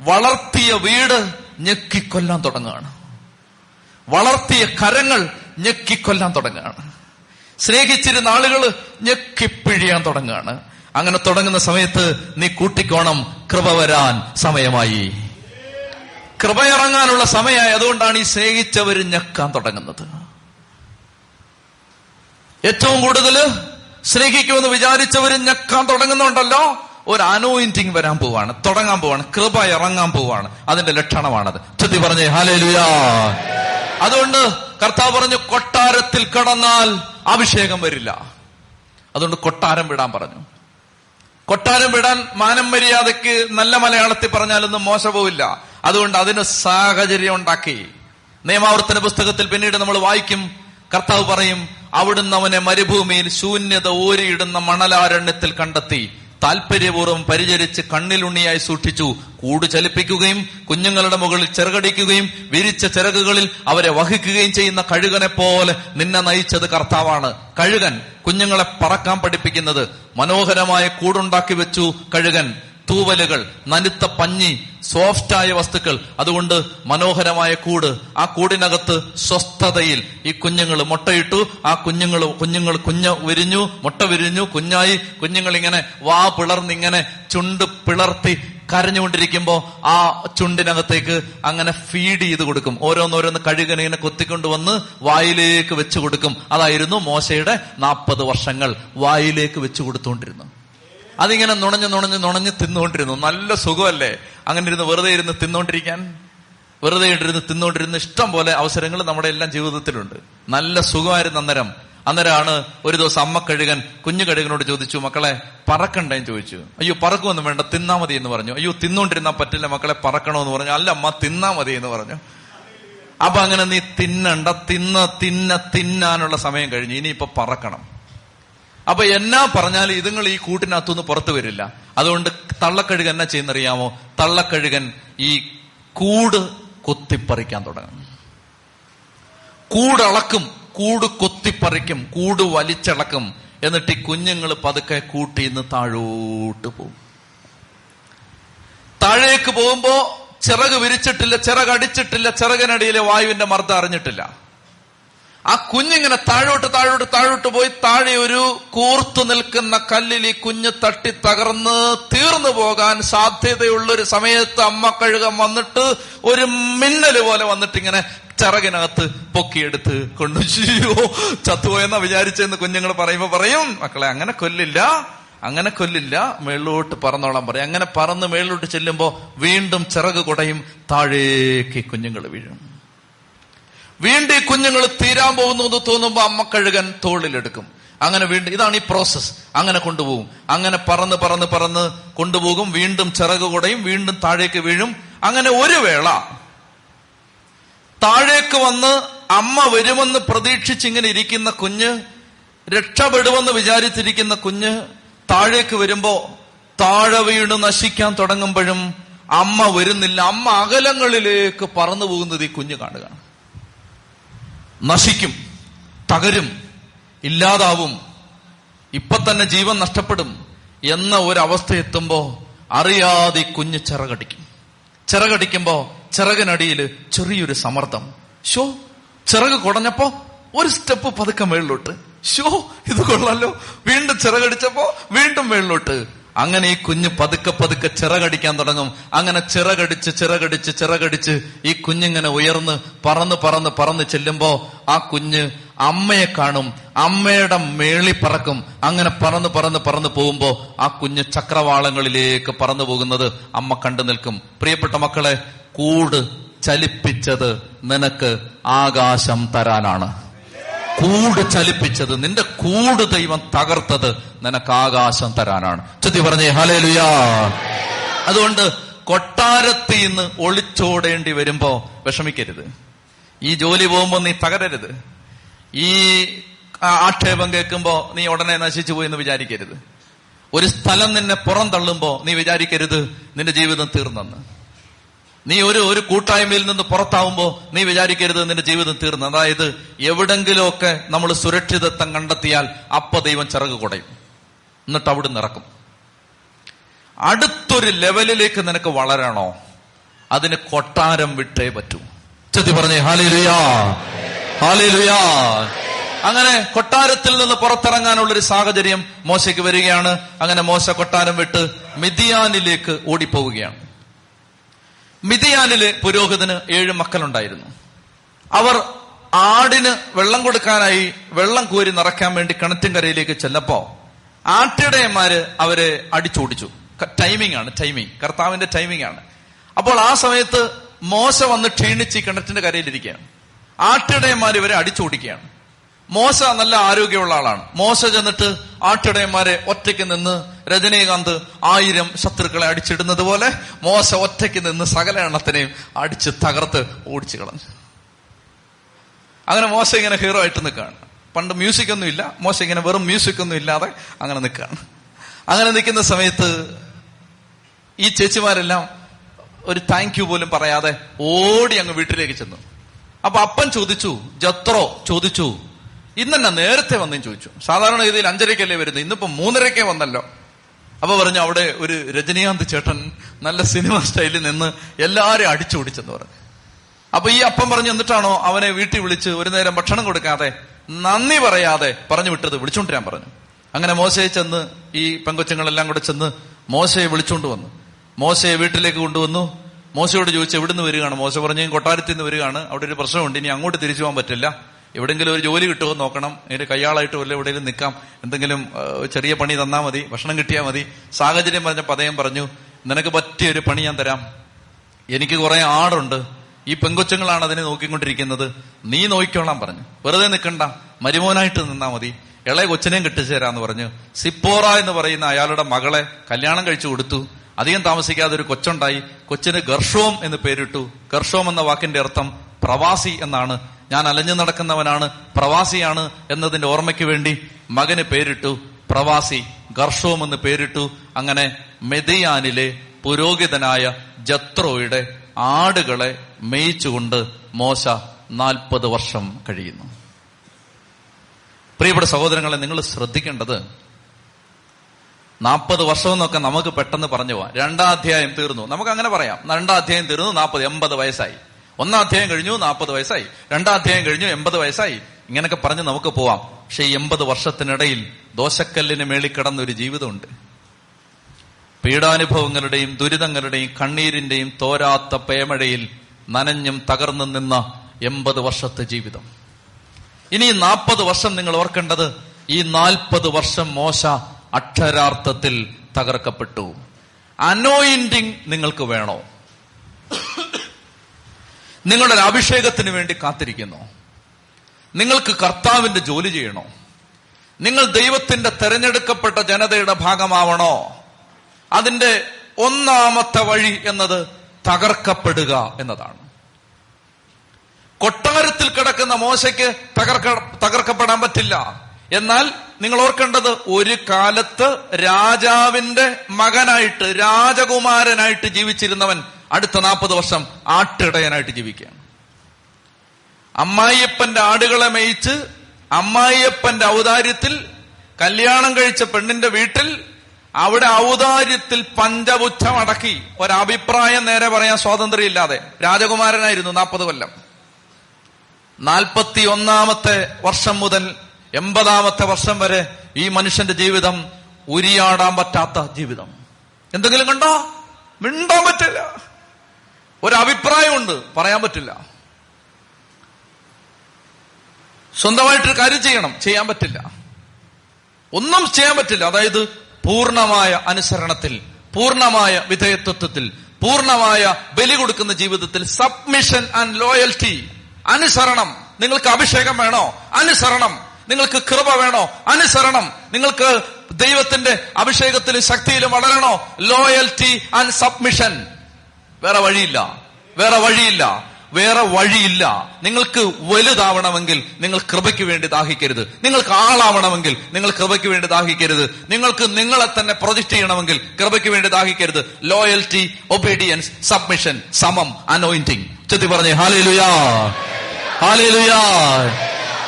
വളർത്തിയ വീട് ഞെക്കിക്കൊല്ലാൻ തുടങ്ങുകയാണ്. വളർത്തിയ കരങ്ങൾ ഞെക്കിക്കൊല്ലാൻ തുടങ്ങുകയാണ്. സ്നേഹിച്ചിരുന്ന ആളുകൾ ഞെക്കിപ്പിഴിയാൻ തുടങ്ങുകയാണ്. അങ്ങനെ തുടങ്ങുന്ന സമയത്ത് നീ കൂട്ടിക്കോണം കൃപ വരാൻ സമയമായി. കൃപ ഇറങ്ങാനുള്ള സമയമായി അതുകൊണ്ടാണ് ഈ സ്നേഹിച്ചവർ ഞെക്കാൻ തുടങ്ങുന്നത്. ഏറ്റവും കൂടുതൽ സ്നേഹിക്കുമെന്ന് വിചാരിച്ചവർ ഞെക്കാൻ തുടങ്ങുന്നുണ്ടല്ലോ. ഒരു അനോയിന്റിങ് വരാൻ പോവാണ് തുടങ്ങാൻ പോവാണ് കൃപ ഇറങ്ങാൻ പോവാണ്. അതിന്റെ ലക്ഷണമാണത്. ചുറ്റി പറഞ്ഞേ ഹാലേലുയാ അതുകൊണ്ട് കർത്താവ് പറഞ്ഞു കൊട്ടാരത്തിൽ കടന്നാൽ അഭിഷേകം വരില്ല. അതുകൊണ്ട് കൊട്ടാരം വിടാൻ പറഞ്ഞു. കൊട്ടാരം വിടാൻ മാനം മര്യാദയ്ക്ക് നല്ല മലയാളത്തിൽ പറഞ്ഞാലൊന്നും മോശവുമില്ല. അതുകൊണ്ട് അതിന് സാഹചര്യം ഉണ്ടാക്കി. നിയമാവർത്തന പുസ്തകത്തിൽ പിന്നീട് നമ്മൾ വായിക്കും. കർത്താവ് പറയും അവിടുന്ന് അവനെ മരുഭൂമിയിൽ ശൂന്യത ഓരിയിടുന്ന മണലാരണ്യത്തിൽ കണ്ടെത്തി. താല്പര്യപൂർവം പരിചരിച്ച് കണ്ണിലുണ്ണിയായി സൂക്ഷിച്ചു. കൂട് ചലിപ്പിക്കുകയും കുഞ്ഞുങ്ങളുടെ മുകളിൽ ചിറകടിക്കുകയും വിരിച്ച ചിറകുകളിൽ അവരെ വഹിക്കുകയും ചെയ്യുന്ന കഴുകനെ പോലെ നിന്നെ നയിച്ചത് കർത്താവാണ്. കഴുകൻ കുഞ്ഞുങ്ങളെ പറക്കാൻ പഠിപ്പിക്കുന്നത്. മനോഹരമായ കൂടുണ്ടാക്കി വെച്ചു കഴുകൻ. തൂവലുകൾ നനുത്ത പഞ്ഞി സോഫ്റ്റായ വസ്തുക്കൾ അതുകൊണ്ട് മനോഹരമായ കൂട്. ആ കൂടിനകത്ത് സ്വസ്ഥതയിൽ ഈ കുഞ്ഞുങ്ങൾ മുട്ടയിട്ടു ആ കുഞ്ഞുങ്ങൾ കുഞ്ഞുങ്ങൾ കുഞ്ഞ് വിരിഞ്ഞു മുട്ട വിരിഞ്ഞു കുഞ്ഞായി കുഞ്ഞുങ്ങൾ ഇങ്ങനെ വാ പിളർന്നിങ്ങനെ ചുണ്ട് പിളർത്തി കരഞ്ഞുകൊണ്ടിരിക്കുമ്പോ ആ ചുണ്ടിനകത്തേക്ക് അങ്ങനെ ഫീഡ് ചെയ്ത് കൊടുക്കും. ഓരോന്നോരോന്ന് കഴുകനെ ഇങ്ങനെ കൊത്തിക്കൊണ്ടുവന്ന് വായിലേക്ക് വെച്ചു കൊടുക്കും. അതായിരുന്നു മോശയുടെ നാൽപ്പത് വർഷങ്ങൾ വായിലേക്ക് വെച്ചു കൊടുത്തുകൊണ്ടിരുന്നു അതിങ്ങനെ നുണഞ്ഞ് നുണഞ്ഞ് നുണഞ്ഞ് തിന്നുകൊണ്ടിരുന്നു. നല്ല സുഖമല്ലേ? അങ്ങനെ ഇരുന്ന് വെറുതെ ഇരുന്ന് തിന്നുകൊണ്ടിരിക്കാൻ വെറുതെ ഇട്ടിരുന്ന് തിന്നുകൊണ്ടിരുന്ന ഇഷ്ടം പോലെ അവസരങ്ങൾ നമ്മുടെ എല്ലാം ജീവിതത്തിലുണ്ട്. നല്ല സുഖമായിരുന്നു അന്നേരം. അന്നേരമാണ് ഒരു ദിവസം അമ്മ കഴുകൻ കുഞ്ഞു കഴുകനോട് ചോദിച്ചു മക്കളെ പറക്കണ്ടേന്ന് ചോദിച്ചു. അയ്യോ പറക്കുമൊന്നും വേണ്ട തിന്നാ മതി എന്ന് പറഞ്ഞു. അയ്യോ തിന്നുകൊണ്ടിരുന്നാ പറ്റില്ല മക്കളെ പറക്കണമെന്ന് പറഞ്ഞു. അല്ല അമ്മ തിന്നാ മതി എന്ന് പറഞ്ഞു. അപ്പൊ അങ്ങനെ നീ തിന്നണ്ട തിന്ന തിന്ന തിന്നാനുള്ള സമയം കഴിഞ്ഞു. ഇനിയിപ്പൊ പറക്കണം. അപ്പൊ എന്നാ പറഞ്ഞാൽ ഇതുങ്ങൾ ഈ കൂട്ടിനകത്തുനിന്ന് പുറത്തു വരില്ല. അതുകൊണ്ട് തള്ളക്കഴുകൻ എന്നാ ചെയ്യുന്നറിയാമോ? തള്ളക്കഴുകൻ ഈ കൂട് കൊത്തിപ്പറിക്കാൻ തുടങ്ങും. കൂടളക്കും കൂട് കൊത്തിപ്പറിക്കും കൂട് വലിച്ചളക്കും. എന്നിട്ട് ഈ കുഞ്ഞുങ്ങൾ പതുക്കെ കൂട്ടി ഇന്ന് താഴോട്ട് പോകും. താഴേക്ക് പോകുമ്പോ ചിറക് വിരിച്ചിട്ടില്ല ചിറകടിച്ചിട്ടില്ല ചിറകിനടിയിലെ വായുവിന്റെ മർദ്ദം അറിഞ്ഞിട്ടില്ല. ആ കുഞ്ഞിങ്ങനെ താഴോട്ട് താഴോട്ട് താഴോട്ട് പോയി താഴെ ഒരു കൂർത്തു നിൽക്കുന്ന കല്ലിൽ ഈ കുഞ്ഞ് തട്ടി തകർന്ന് തീർന്നു പോകാൻ സാധ്യതയുള്ള ഒരു സമയത്ത് അമ്മ കഴുകം വന്നിട്ട് ഒരു മിന്നൽ പോലെ വന്നിട്ട് ഇങ്ങനെ ചിറകിനകത്ത് പൊക്കിയെടുത്ത് കൊണ്ടു. ചെയ്യോ ചത്തുപോയെന്നാ വിചാരിച്ചെന്ന് കുഞ്ഞുങ്ങൾ പറയുമ്പോ പറയും മക്കളെ അങ്ങനെ കൊല്ലില്ല അങ്ങനെ കൊല്ലില്ല. മേളിലോട്ട് പറന്നോളാൻ പറയും. അങ്ങനെ പറന്ന് മേളിലോട്ട് ചെല്ലുമ്പോ വീണ്ടും ചിറക് കുടയും താഴേക്ക് കുഞ്ഞുങ്ങൾ വീഴും. വീണ്ടും ഈ കുഞ്ഞുങ്ങൾ തീരാൻ പോകുന്നു എന്ന് തോന്നുമ്പോൾ കഴുകൻ തോളിലെടുക്കും. അങ്ങനെ വീണ്ടും ഇതാണ് ഈ പ്രോസസ് അങ്ങനെ കൊണ്ടുപോകും. അങ്ങനെ പറന്ന് പറന്ന് പറന്ന് കൊണ്ടുപോകും. വീണ്ടും ചിറക് കുടയും വീണ്ടും താഴേക്ക് വീഴും. അങ്ങനെ ഒരു വേള. താഴേക്ക് വന്ന് അമ്മ വരുമെന്ന് പ്രതീക്ഷിച്ചിങ്ങനെ ഇരിക്കുന്ന കുഞ്ഞ് രക്ഷപ്പെടുമെന്ന് വിചാരിച്ചിരിക്കുന്ന കുഞ്ഞ് താഴേക്ക് വരുമ്പോ താഴെ വീണ് നശിക്കാൻ തുടങ്ങുമ്പോഴും അമ്മ വരുന്നില്ല. അമ്മ അകലങ്ങളിലേക്ക് പറന്നു പോകുന്നത് ഈ കുഞ്ഞ് കാണുകയാണ്. നശിക്കും തകരും ഇല്ലാതാവും ഇപ്പൊ തന്നെ ജീവൻ നഷ്ടപ്പെടും എന്ന ഒരവസ്ഥ എത്തുമ്പോ അറിയാതെ കുഞ്ഞ് ചിറകടിക്കും. ചിറകടിക്കുമ്പോ ചിറകിനടിയിൽ ചെറിയൊരു സമ്മർദ്ദം. ഷോ ചിറക് കുടഞ്ഞപ്പോ ഒരു സ്റ്റെപ്പ് പതുക്കെ മേളിലോട്ട്. ഷോ ഇത് കൊള്ളാലോ. വീണ്ടും ചിറകടിച്ചപ്പോ വീണ്ടും മേളിലോട്ട്. അങ്ങനെ ഈ കുഞ്ഞ് പതുക്കെ പതുക്കെ ചിറകടിക്കാൻ തുടങ്ങും. അങ്ങനെ ചിറകടിച്ച് ചിറകടിച്ച് ചിറകടിച്ച് ഈ കുഞ്ഞിങ്ങനെ ഉയർന്ന് പറന്ന് പറന്ന് പറന്ന് ചെല്ലുമ്പോ ആ കുഞ്ഞ് അമ്മയെ കാണും. അമ്മയുടെ മേളി പറക്കും. അങ്ങനെ പറന്ന് പറന്ന് പറന്ന് പോകുമ്പോ ആ കുഞ്ഞ് ചക്രവാളങ്ങളിലേക്ക് പറന്നു പോകുന്നത് അമ്മ കണ്ടു നിൽക്കും. പ്രിയപ്പെട്ട മക്കളെ കൂട് ചലിപ്പിച്ചത് നിനക്ക് ആകാശം തരാനാണ്. കൂട് ചലിപ്പിച്ചത് നിന്റെ കൂട് ദൈവം തകർത്തത് നിനക്ക് ആകാശം തരാനാണ്. ചുറ്റി പറഞ്ഞേ ഹലേലുയാ അതുകൊണ്ട് കൊട്ടാരത്തിൽ നിന്ന് ഒളിച്ചോടേണ്ടി വരുമ്പോ വിഷമിക്കരുത്. ഈ ജോലി പോകുമ്പോ നീ തകരരുത്. ഈ ആക്ഷേപം കേൾക്കുമ്പോ നീ ഉടനെ നശിച്ചു പോയി എന്ന് വിചാരിക്കരുത്. ഒരു സ്ഥലം നിന്നെ പുറം തള്ളുമ്പോ നീ വിചാരിക്കരുത് നിന്റെ ജീവിതം തീർന്നെന്ന്. നീ ഒരു ഒരു കൂട്ടായ്മയിൽ നിന്ന് പുറത്താവുമ്പോ നീ വിചാരിക്കരുത് നിന്റെ ജീവിതം തീർന്നു. അതായത് എവിടെങ്കിലുമൊക്കെ നമ്മൾ സുരക്ഷിതത്വം കണ്ടെത്തിയാൽ അപ്പ ദൈവം ചിറക് കുടയും. എന്നിട്ട് അവിടെ നിറക്കും അടുത്തൊരു ലെവലിലേക്ക് നിനക്ക് വളരണോ? അതിന് കൊട്ടാരം വിട്ടേ പറ്റൂ. ചെത്തി പറഞ്ഞേ ഹാലിലുയാ ഹാലിലുയാ. അങ്ങനെ കൊട്ടാരത്തിൽ നിന്ന് പുറത്തിറങ്ങാനുള്ള ഒരു സാഹചര്യം മോശയ്ക്ക് വരികയാണ്. അങ്ങനെ മോശ കൊട്ടാരം വിട്ട് മിതിയാനിലേക്ക് ഓടിപ്പോവുകയാണ്. മിതിയാനിലെ പുരോഹിതന് ഏഴ് മക്കളുണ്ടായിരുന്നു. അവർ ആടിന് വെള്ളം കൊടുക്കാനായി വെള്ളം കോരി നിറയ്ക്കാൻ വേണ്ടി കിണറ്റിൻകരയിലേക്ക് ചെന്നപ്പോ ആട്ടിടയന്മാര് അവരെ അടിച്ചോടിച്ചു. ടൈമിംഗ് ആണ് ടൈമിംഗ് കർത്താവിന്റെ ടൈമിംഗ് ആണ്. അപ്പോൾ ആ സമയത്ത് മോശ വന്ന് ക്ഷീണിച്ച് കിണറ്റിന്റെ കരയിലിരിക്കുകയാണ്. ആട്ടിടയന്മാർ ഇവരെ അടിച്ചോടിക്കുകയാണ്. മോശ നല്ല ആരോഗ്യമുള്ള ആളാണ്. മോശ ചെന്നിട്ട് ആട്ടിടയന്മാരെ ഒറ്റയ്ക്ക് നിന്ന് രജനീകാന്ത് ആയിരം ശത്രുക്കളെ അടിച്ചിടുന്നത് പോലെ മോശ ഒറ്റയ്ക്ക് നിന്ന് സകല എണ്ണത്തിനെയും അടിച്ച് തകർത്ത് ഓടിച്ചു കളഞ്ഞു. അങ്ങനെ മോശ ഇങ്ങനെ ഹീറോ ആയിട്ട് നിൽക്കുകയാണ്. പണ്ട് മ്യൂസിക് ഒന്നും ഇല്ല. മോശ ഇങ്ങനെ വെറും മ്യൂസിക് ഒന്നും ഇല്ലാതെ അങ്ങനെ നിൽക്കുകയാണ്. അങ്ങനെ നിൽക്കുന്ന സമയത്ത് ഈ ചേച്ചിമാരെല്ലാം ഒരു താങ്ക് യു പോലും പറയാതെ ഓടി അങ്ങ് വീട്ടിലേക്ക് ചെന്നു. അപ്പൊ അപ്പൻ ചോദിച്ചു ജത്രോ? ചോദിച്ചു ഇന്നെന്നാ നേരത്തെ വന്നേം ചോദിച്ചു. സാധാരണ രീതിയിൽ അഞ്ചരക്കല്ലേ വരുന്നത്? ഇന്നിപ്പോ മൂന്നരക്കേ വന്നല്ലോ. അപ്പൊ പറഞ്ഞു അവിടെ ഒരു രജനീകാന്ത് ചേട്ടൻ നല്ല സിനിമ സ്റ്റൈലിൽ നിന്ന് എല്ലാരെയും അടിച്ചോടിച്ചെന്ന് പറഞ്ഞു. അപ്പൊ ഈ അപ്പം പറഞ്ഞു എന്നിട്ടാണോ അവനെ വീട്ടിൽ വിളിച്ച് ഒരു നേരം ഭക്ഷണം കൊടുക്കാതെ നന്ദി പറയാതെ പറഞ്ഞു വിട്ടത് വിളിച്ചോണ്ടിരാൻ പറഞ്ഞു. അങ്ങനെ മോശയെ ചെന്ന് ഈ പെങ്കൊച്ചങ്ങളെല്ലാം കൂടെ ചെന്ന് മോശയെ വിളിച്ചോണ്ട് വന്നു. മോശയെ വീട്ടിലേക്ക് കൊണ്ടുവന്നു. മോശയോട് ചോദിച്ചു എവിടുന്ന് വരികയാണ്? മോശ പറഞ്ഞു കൊട്ടാരത്തിൽ നിന്ന് വരികയാണ്. അവിടെ ഒരു പ്രശ്നമുണ്ട്. ഇനി അങ്ങോട്ട് തിരിച്ചു പോകാൻ പറ്റില്ല. എവിടെങ്കിലും ഒരു ജോലി കിട്ടുമോ നോക്കണം. അതിന്റെ കയ്യാളായിട്ട് വല്ല എവിടെയെങ്കിലും നിൽക്കാം. എന്തെങ്കിലും ചെറിയ പണി തന്നാൽ മതി. ഭക്ഷണം കിട്ടിയാൽ മതി. സാഹചര്യം പറഞ്ഞ പതയം പറഞ്ഞു നിനക്ക് പറ്റിയ ഒരു പണി ഞാൻ തരാം. എനിക്ക് കുറെ ആടുണ്ട്. ഈ പെങ്കൊച്ചുങ്ങളാണ് അതിനെ നോക്കിക്കൊണ്ടിരിക്കുന്നത്. നീ നോക്കിക്കോളാം പറഞ്ഞു. വെറുതെ നിൽക്കണ്ട. മരുമോനായിട്ട് നിന്നാ മതി. ഇളയ കൊച്ചിനെയും കെട്ടിച്ചു തരാന്ന് പറഞ്ഞു. സിപ്പോറ എന്ന് പറയുന്ന അയാളുടെ മകളെ കല്യാണം കഴിച്ചു കൊടുത്തു. അധികം താമസിക്കാതെ ഒരു കൊച്ചുണ്ടായി. കൊച്ചിന് ഗർഷോം എന്ന് പേരിട്ടു. ഗർഷോം എന്ന വാക്കിന്റെ അർത്ഥം പ്രവാസി എന്നാണ്. ഞാൻ അലഞ്ഞു നടക്കുന്നവനാണ് പ്രവാസിയാണ് എന്നതിന്റെ ഓർമ്മയ്ക്ക് വേണ്ടി മകന് പേരിട്ടു പ്രവാസി ഗർഷോം എന്ന് പേരിട്ടു അങ്ങനെ മെതിയാനിലെ പുരോഹിതനായ ജത്രോയുടെ ആടുകളെ മേയിച്ചുകൊണ്ട് മോശ നാൽപ്പത് വർഷം കഴിയുന്നു. പ്രിയപ്പെട്ട സഹോദരങ്ങളെ നിങ്ങൾ ശ്രദ്ധിക്കേണ്ടത് നാൽപ്പത് വർഷം എന്നൊക്കെ നമുക്ക് പെട്ടെന്ന് പറഞ്ഞു പോവാം. രണ്ടാം അധ്യായം തീർന്നു. നമുക്ക് അങ്ങനെ പറയാം. രണ്ടാം അധ്യായം തീർന്നു നാൽപ്പത് എൺപത് വയസ്സായി. ഒന്നാം അധ്യായം കഴിഞ്ഞു നാൽപ്പത് വയസ്സായി. രണ്ടാം അധ്യായം കഴിഞ്ഞു എൺപത് വയസ്സായി. ഇങ്ങനെയൊക്കെ പറഞ്ഞ് നമുക്ക് പോവാം. പക്ഷെ ഈ എൺപത് വർഷത്തിനിടയിൽ ദോശക്കല്ലിന് മേളിൽ കിടന്ന ഒരു ജീവിതമുണ്ട്. പീഡാനുഭവങ്ങളുടെയും ദുരിതങ്ങളുടെയും കണ്ണീരിന്റെയും തോരാത്ത പേമഴയിൽ നനഞ്ഞും തകർന്നു നിന്ന എൺപത് വർഷത്തെ ജീവിതം. ഇനി നാൽപ്പത് വർഷം നിങ്ങൾ ഓർക്കേണ്ടത് ഈ നാൽപ്പത് വർഷം മോശ അക്ഷരാർത്ഥത്തിൽ തകർക്കപ്പെട്ടു. അനോയിന്റിങ് നിങ്ങൾക്ക് വേണോ? നിങ്ങളുടെ അഭിഷേകത്തിന് വേണ്ടി കാത്തിരിക്കുന്നു. നിങ്ങൾക്ക് കർത്താവിന്റെ ജോലി ചെയ്യണോ? നിങ്ങൾ ദൈവത്തിന്റെ തെരഞ്ഞെടുക്കപ്പെട്ട ജനതയുടെ ഭാഗമാവണോ? അതിന്റെ ഒന്നാമത്തെ വഴി എന്നത് തകർക്കപ്പെടുക എന്നതാണ്. കൊട്ടാരത്തിൽ കിടക്കുന്ന മോശയ്ക്ക് തകർക്ക തകർക്കപ്പെടാൻ പറ്റില്ല. എന്നാൽ നിങ്ങൾ ഓർക്കേണ്ടത് ഒരു കാലത്ത് രാജാവിന്റെ മകനായിട്ട് രാജകുമാരനായിട്ട് ജീവിച്ചിരുന്നവൻ അടുത്ത നാൽപ്പത് വർഷം ആട്ടിടയനായിട്ട് ജീവിക്കുകയാണ്. അമ്മായിയപ്പന്റെ ആടുകളെ മേയിച്ച് അമ്മായിയപ്പന്റെ ഔദാര്യത്തിൽ കല്യാണം കഴിച്ച പെണ്ണിന്റെ വീട്ടിൽ അവിടെ ഔദാര്യത്തിൽ പഞ്ചപുച്ഛം അടക്കി ഒരഭിപ്രായം നേരെ പറയാൻ സ്വാതന്ത്ര്യമില്ലാതെ രാജകുമാരനായിരുന്നു നാൽപ്പത് കൊല്ലം. നാൽപ്പത്തി ഒന്നാമത്തെ വർഷം മുതൽ എൺപതാമത്തെ വർഷം വരെ ഈ മനുഷ്യന്റെ ജീവിതം ഉരിയാടാൻ പറ്റാത്ത ജീവിതം. എന്തെങ്കിലും കണ്ടോ? മിണ്ടാൻ പറ്റില്ല. ഒരഭിപ്രായമുണ്ട്. പറയാൻ പറ്റില്ല. സ്വന്തമായിട്ടൊരു കാര്യം ചെയ്യണം. ചെയ്യാൻ പറ്റില്ല. ഒന്നും ചെയ്യാൻ പറ്റില്ല. അതായത് പൂർണമായ അനുസരണത്തിൽ പൂർണമായ വിധേയത്വത്തിൽ പൂർണമായ ബലി കൊടുക്കുന്ന ജീവിതത്തിൽ സബ്മിഷൻ ആൻഡ് ലോയൽറ്റി അനുസരണം. നിങ്ങൾക്ക് അഭിഷേകം വേണോ? അനുസരണം. നിങ്ങൾക്ക് കൃപ വേണോ? അനുസരണം. നിങ്ങൾക്ക് ദൈവത്തിന്റെ അഭിഷേകത്തിലും ശക്തിയിലും വളരണോ? ലോയൽറ്റി ആൻഡ് സബ്മിഷൻ വേറെ വഴിയില്ല. വേറെ വഴിയില്ല. വേറെ വഴിയില്ല. നിങ്ങൾക്ക് വലുതാവണമെങ്കിൽ നിങ്ങൾ കൃപയ്ക്ക് വേണ്ടി ദാഹിക്കരുത്. നിങ്ങൾക്ക് ആളാവണമെങ്കിൽ നിങ്ങൾ കൃപയ്ക്ക് വേണ്ടി ദാഹിക്കരുത്. നിങ്ങൾക്ക് നിങ്ങളെ തന്നെ പ്രൊജക്ട് ചെയ്യണമെങ്കിൽ കൃപയ്ക്ക് വേണ്ടി ദാഹിക്കരുത്. ലോയൽറ്റി ഒബീഡിയൻസ് സബ്മിഷൻ സമം അനോയിന്റിങ് ചെത്തി പറഞ്ഞേ ഹാലേലുയാ ഹാലേലുയാ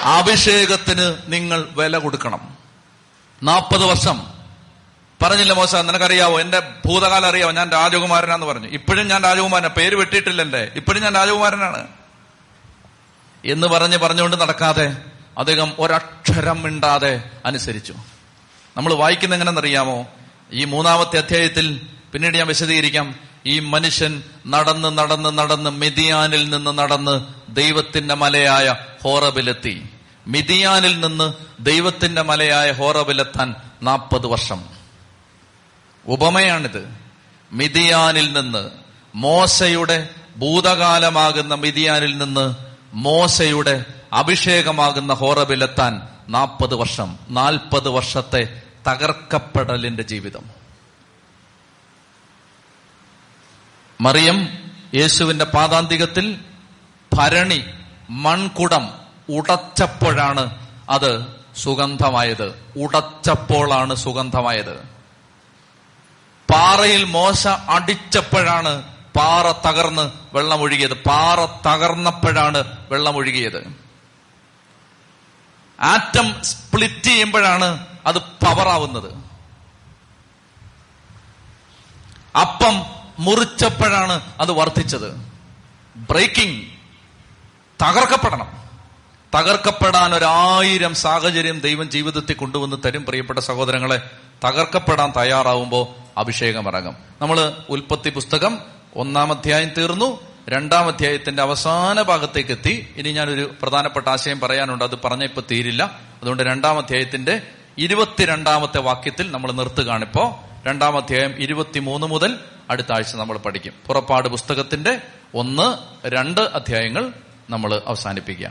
അഭിഷേകത്തിന് നിങ്ങൾ വില കൊടുക്കണം. നാൽപ്പത് വർഷം. പറഞ്ഞില്ല മോശ. നിനക്കറിയാവോ? എന്റെ ഭൂതകാലം അറിയാവോ? ഞാൻ രാജകുമാരനാന്ന് പറഞ്ഞു. ഇപ്പോഴും ഞാൻ രാജകുമാരനാണ് പേര് വെട്ടിയിട്ടില്ലല്ലേ? ഇപ്പോഴും ഞാൻ രാജകുമാരനാണ്. എന്ന് പറഞ്ഞ് പറഞ്ഞുകൊണ്ട് നടക്കാതെ അദ്ദേഹം ഒരക്ഷരം മിണ്ടാതെ അനുസരിച്ചു. നമ്മൾ വായിക്കുന്ന എങ്ങനെന്നറിയാമോ ഈ മൂന്നാമത്തെ അധ്യായത്തിൽ പിന്നീട് ഞാൻ വിശദീകരിക്കാം. ഈ മനുഷ്യൻ നടന്ന് നടന്ന് നടന്ന് മിതിയാനിൽ നിന്ന് നടന്ന് ദൈവത്തിന്റെ മലയായ ഹോറബിലെത്തി. മിതിയാനിൽ നിന്ന് ദൈവത്തിന്റെ മലയായ ഹോറബിലെത്താൻ നാൽപ്പത് വർഷം. ഉപമയാണിത്. മിതിയാനിൽ നിന്ന് മോശയുടെ ഭൂതകാലമാകുന്ന മിതിയാനിൽ നിന്ന് മോശയുടെ അഭിഷേകമാകുന്ന ഹോറബിലെത്താൻ നാൽപ്പത് വർഷം നാൽപ്പത് വർഷത്തെ തകർക്കപ്പെടലിന്റെ ജീവിതം. മറിയം യേശുവിന്റെ പാതാന്തികത്തിൽ ഭരണി മൺകുടം ഉടച്ചപ്പോഴാണ് അത് സുഗന്ധമായത്. ഉടച്ചപ്പോഴാണ് സുഗന്ധമായത്. പാറയിൽ മോശ അടിച്ചപ്പോഴാണ് പാറ തകർന്ന് വെള്ളമൊഴുകിയത്. പാറ തകർന്നപ്പോഴാണ് വെള്ളമൊഴുകിയത്. ആറ്റം സ്പ്ലിറ്റ് ചെയ്യുമ്പോഴാണ് അത് പവറാവുന്നത്. അപ്പം മുറിച്ചപ്പോഴാണ് അത് വർദ്ധിച്ചത്. ബ്രേക്കിംഗ്. തകർക്കപ്പെടണം. തകർക്കപ്പെടാൻ ഒരായിരം സാഹചര്യം ദൈവം ജീവിതത്തിൽ കൊണ്ടുവന്ന് തരും പ്രിയപ്പെട്ട സഹോദരങ്ങളെ. തകർക്കപ്പെടാൻ തയ്യാറാവുമ്പോൾ അഭിഷേകം ഇറങ്ങും. നമ്മൾ ഉൽപ്പത്തി പുസ്തകം ഒന്നാം അധ്യായം തീർന്നു. രണ്ടാം അധ്യായത്തിന്റെ അവസാന ഭാഗത്തേക്ക് എത്തി. ഇനി ഞാനൊരു പ്രധാനപ്പെട്ട ആശയം പറയാനുണ്ട്. അത് പറഞ്ഞ ഇപ്പൊ തീരില്ല. അതുകൊണ്ട് രണ്ടാം അധ്യായത്തിന്റെ ഇരുപത്തിരണ്ടാമത്തെ വാക്യത്തിൽ നമ്മൾ നിർത്തുകയാണിപ്പോ രണ്ടാം അധ്യായം ഇരുപത്തിമൂന്ന് മുതൽ അടുത്ത ആഴ്ച നമ്മൾ പഠിക്കും. പുറപ്പാട് പുസ്തകത്തിന്റെ ഒന്ന് രണ്ട് അധ്യായങ്ങൾ നമ്മൾ അവസാനിപ്പിക്കുക.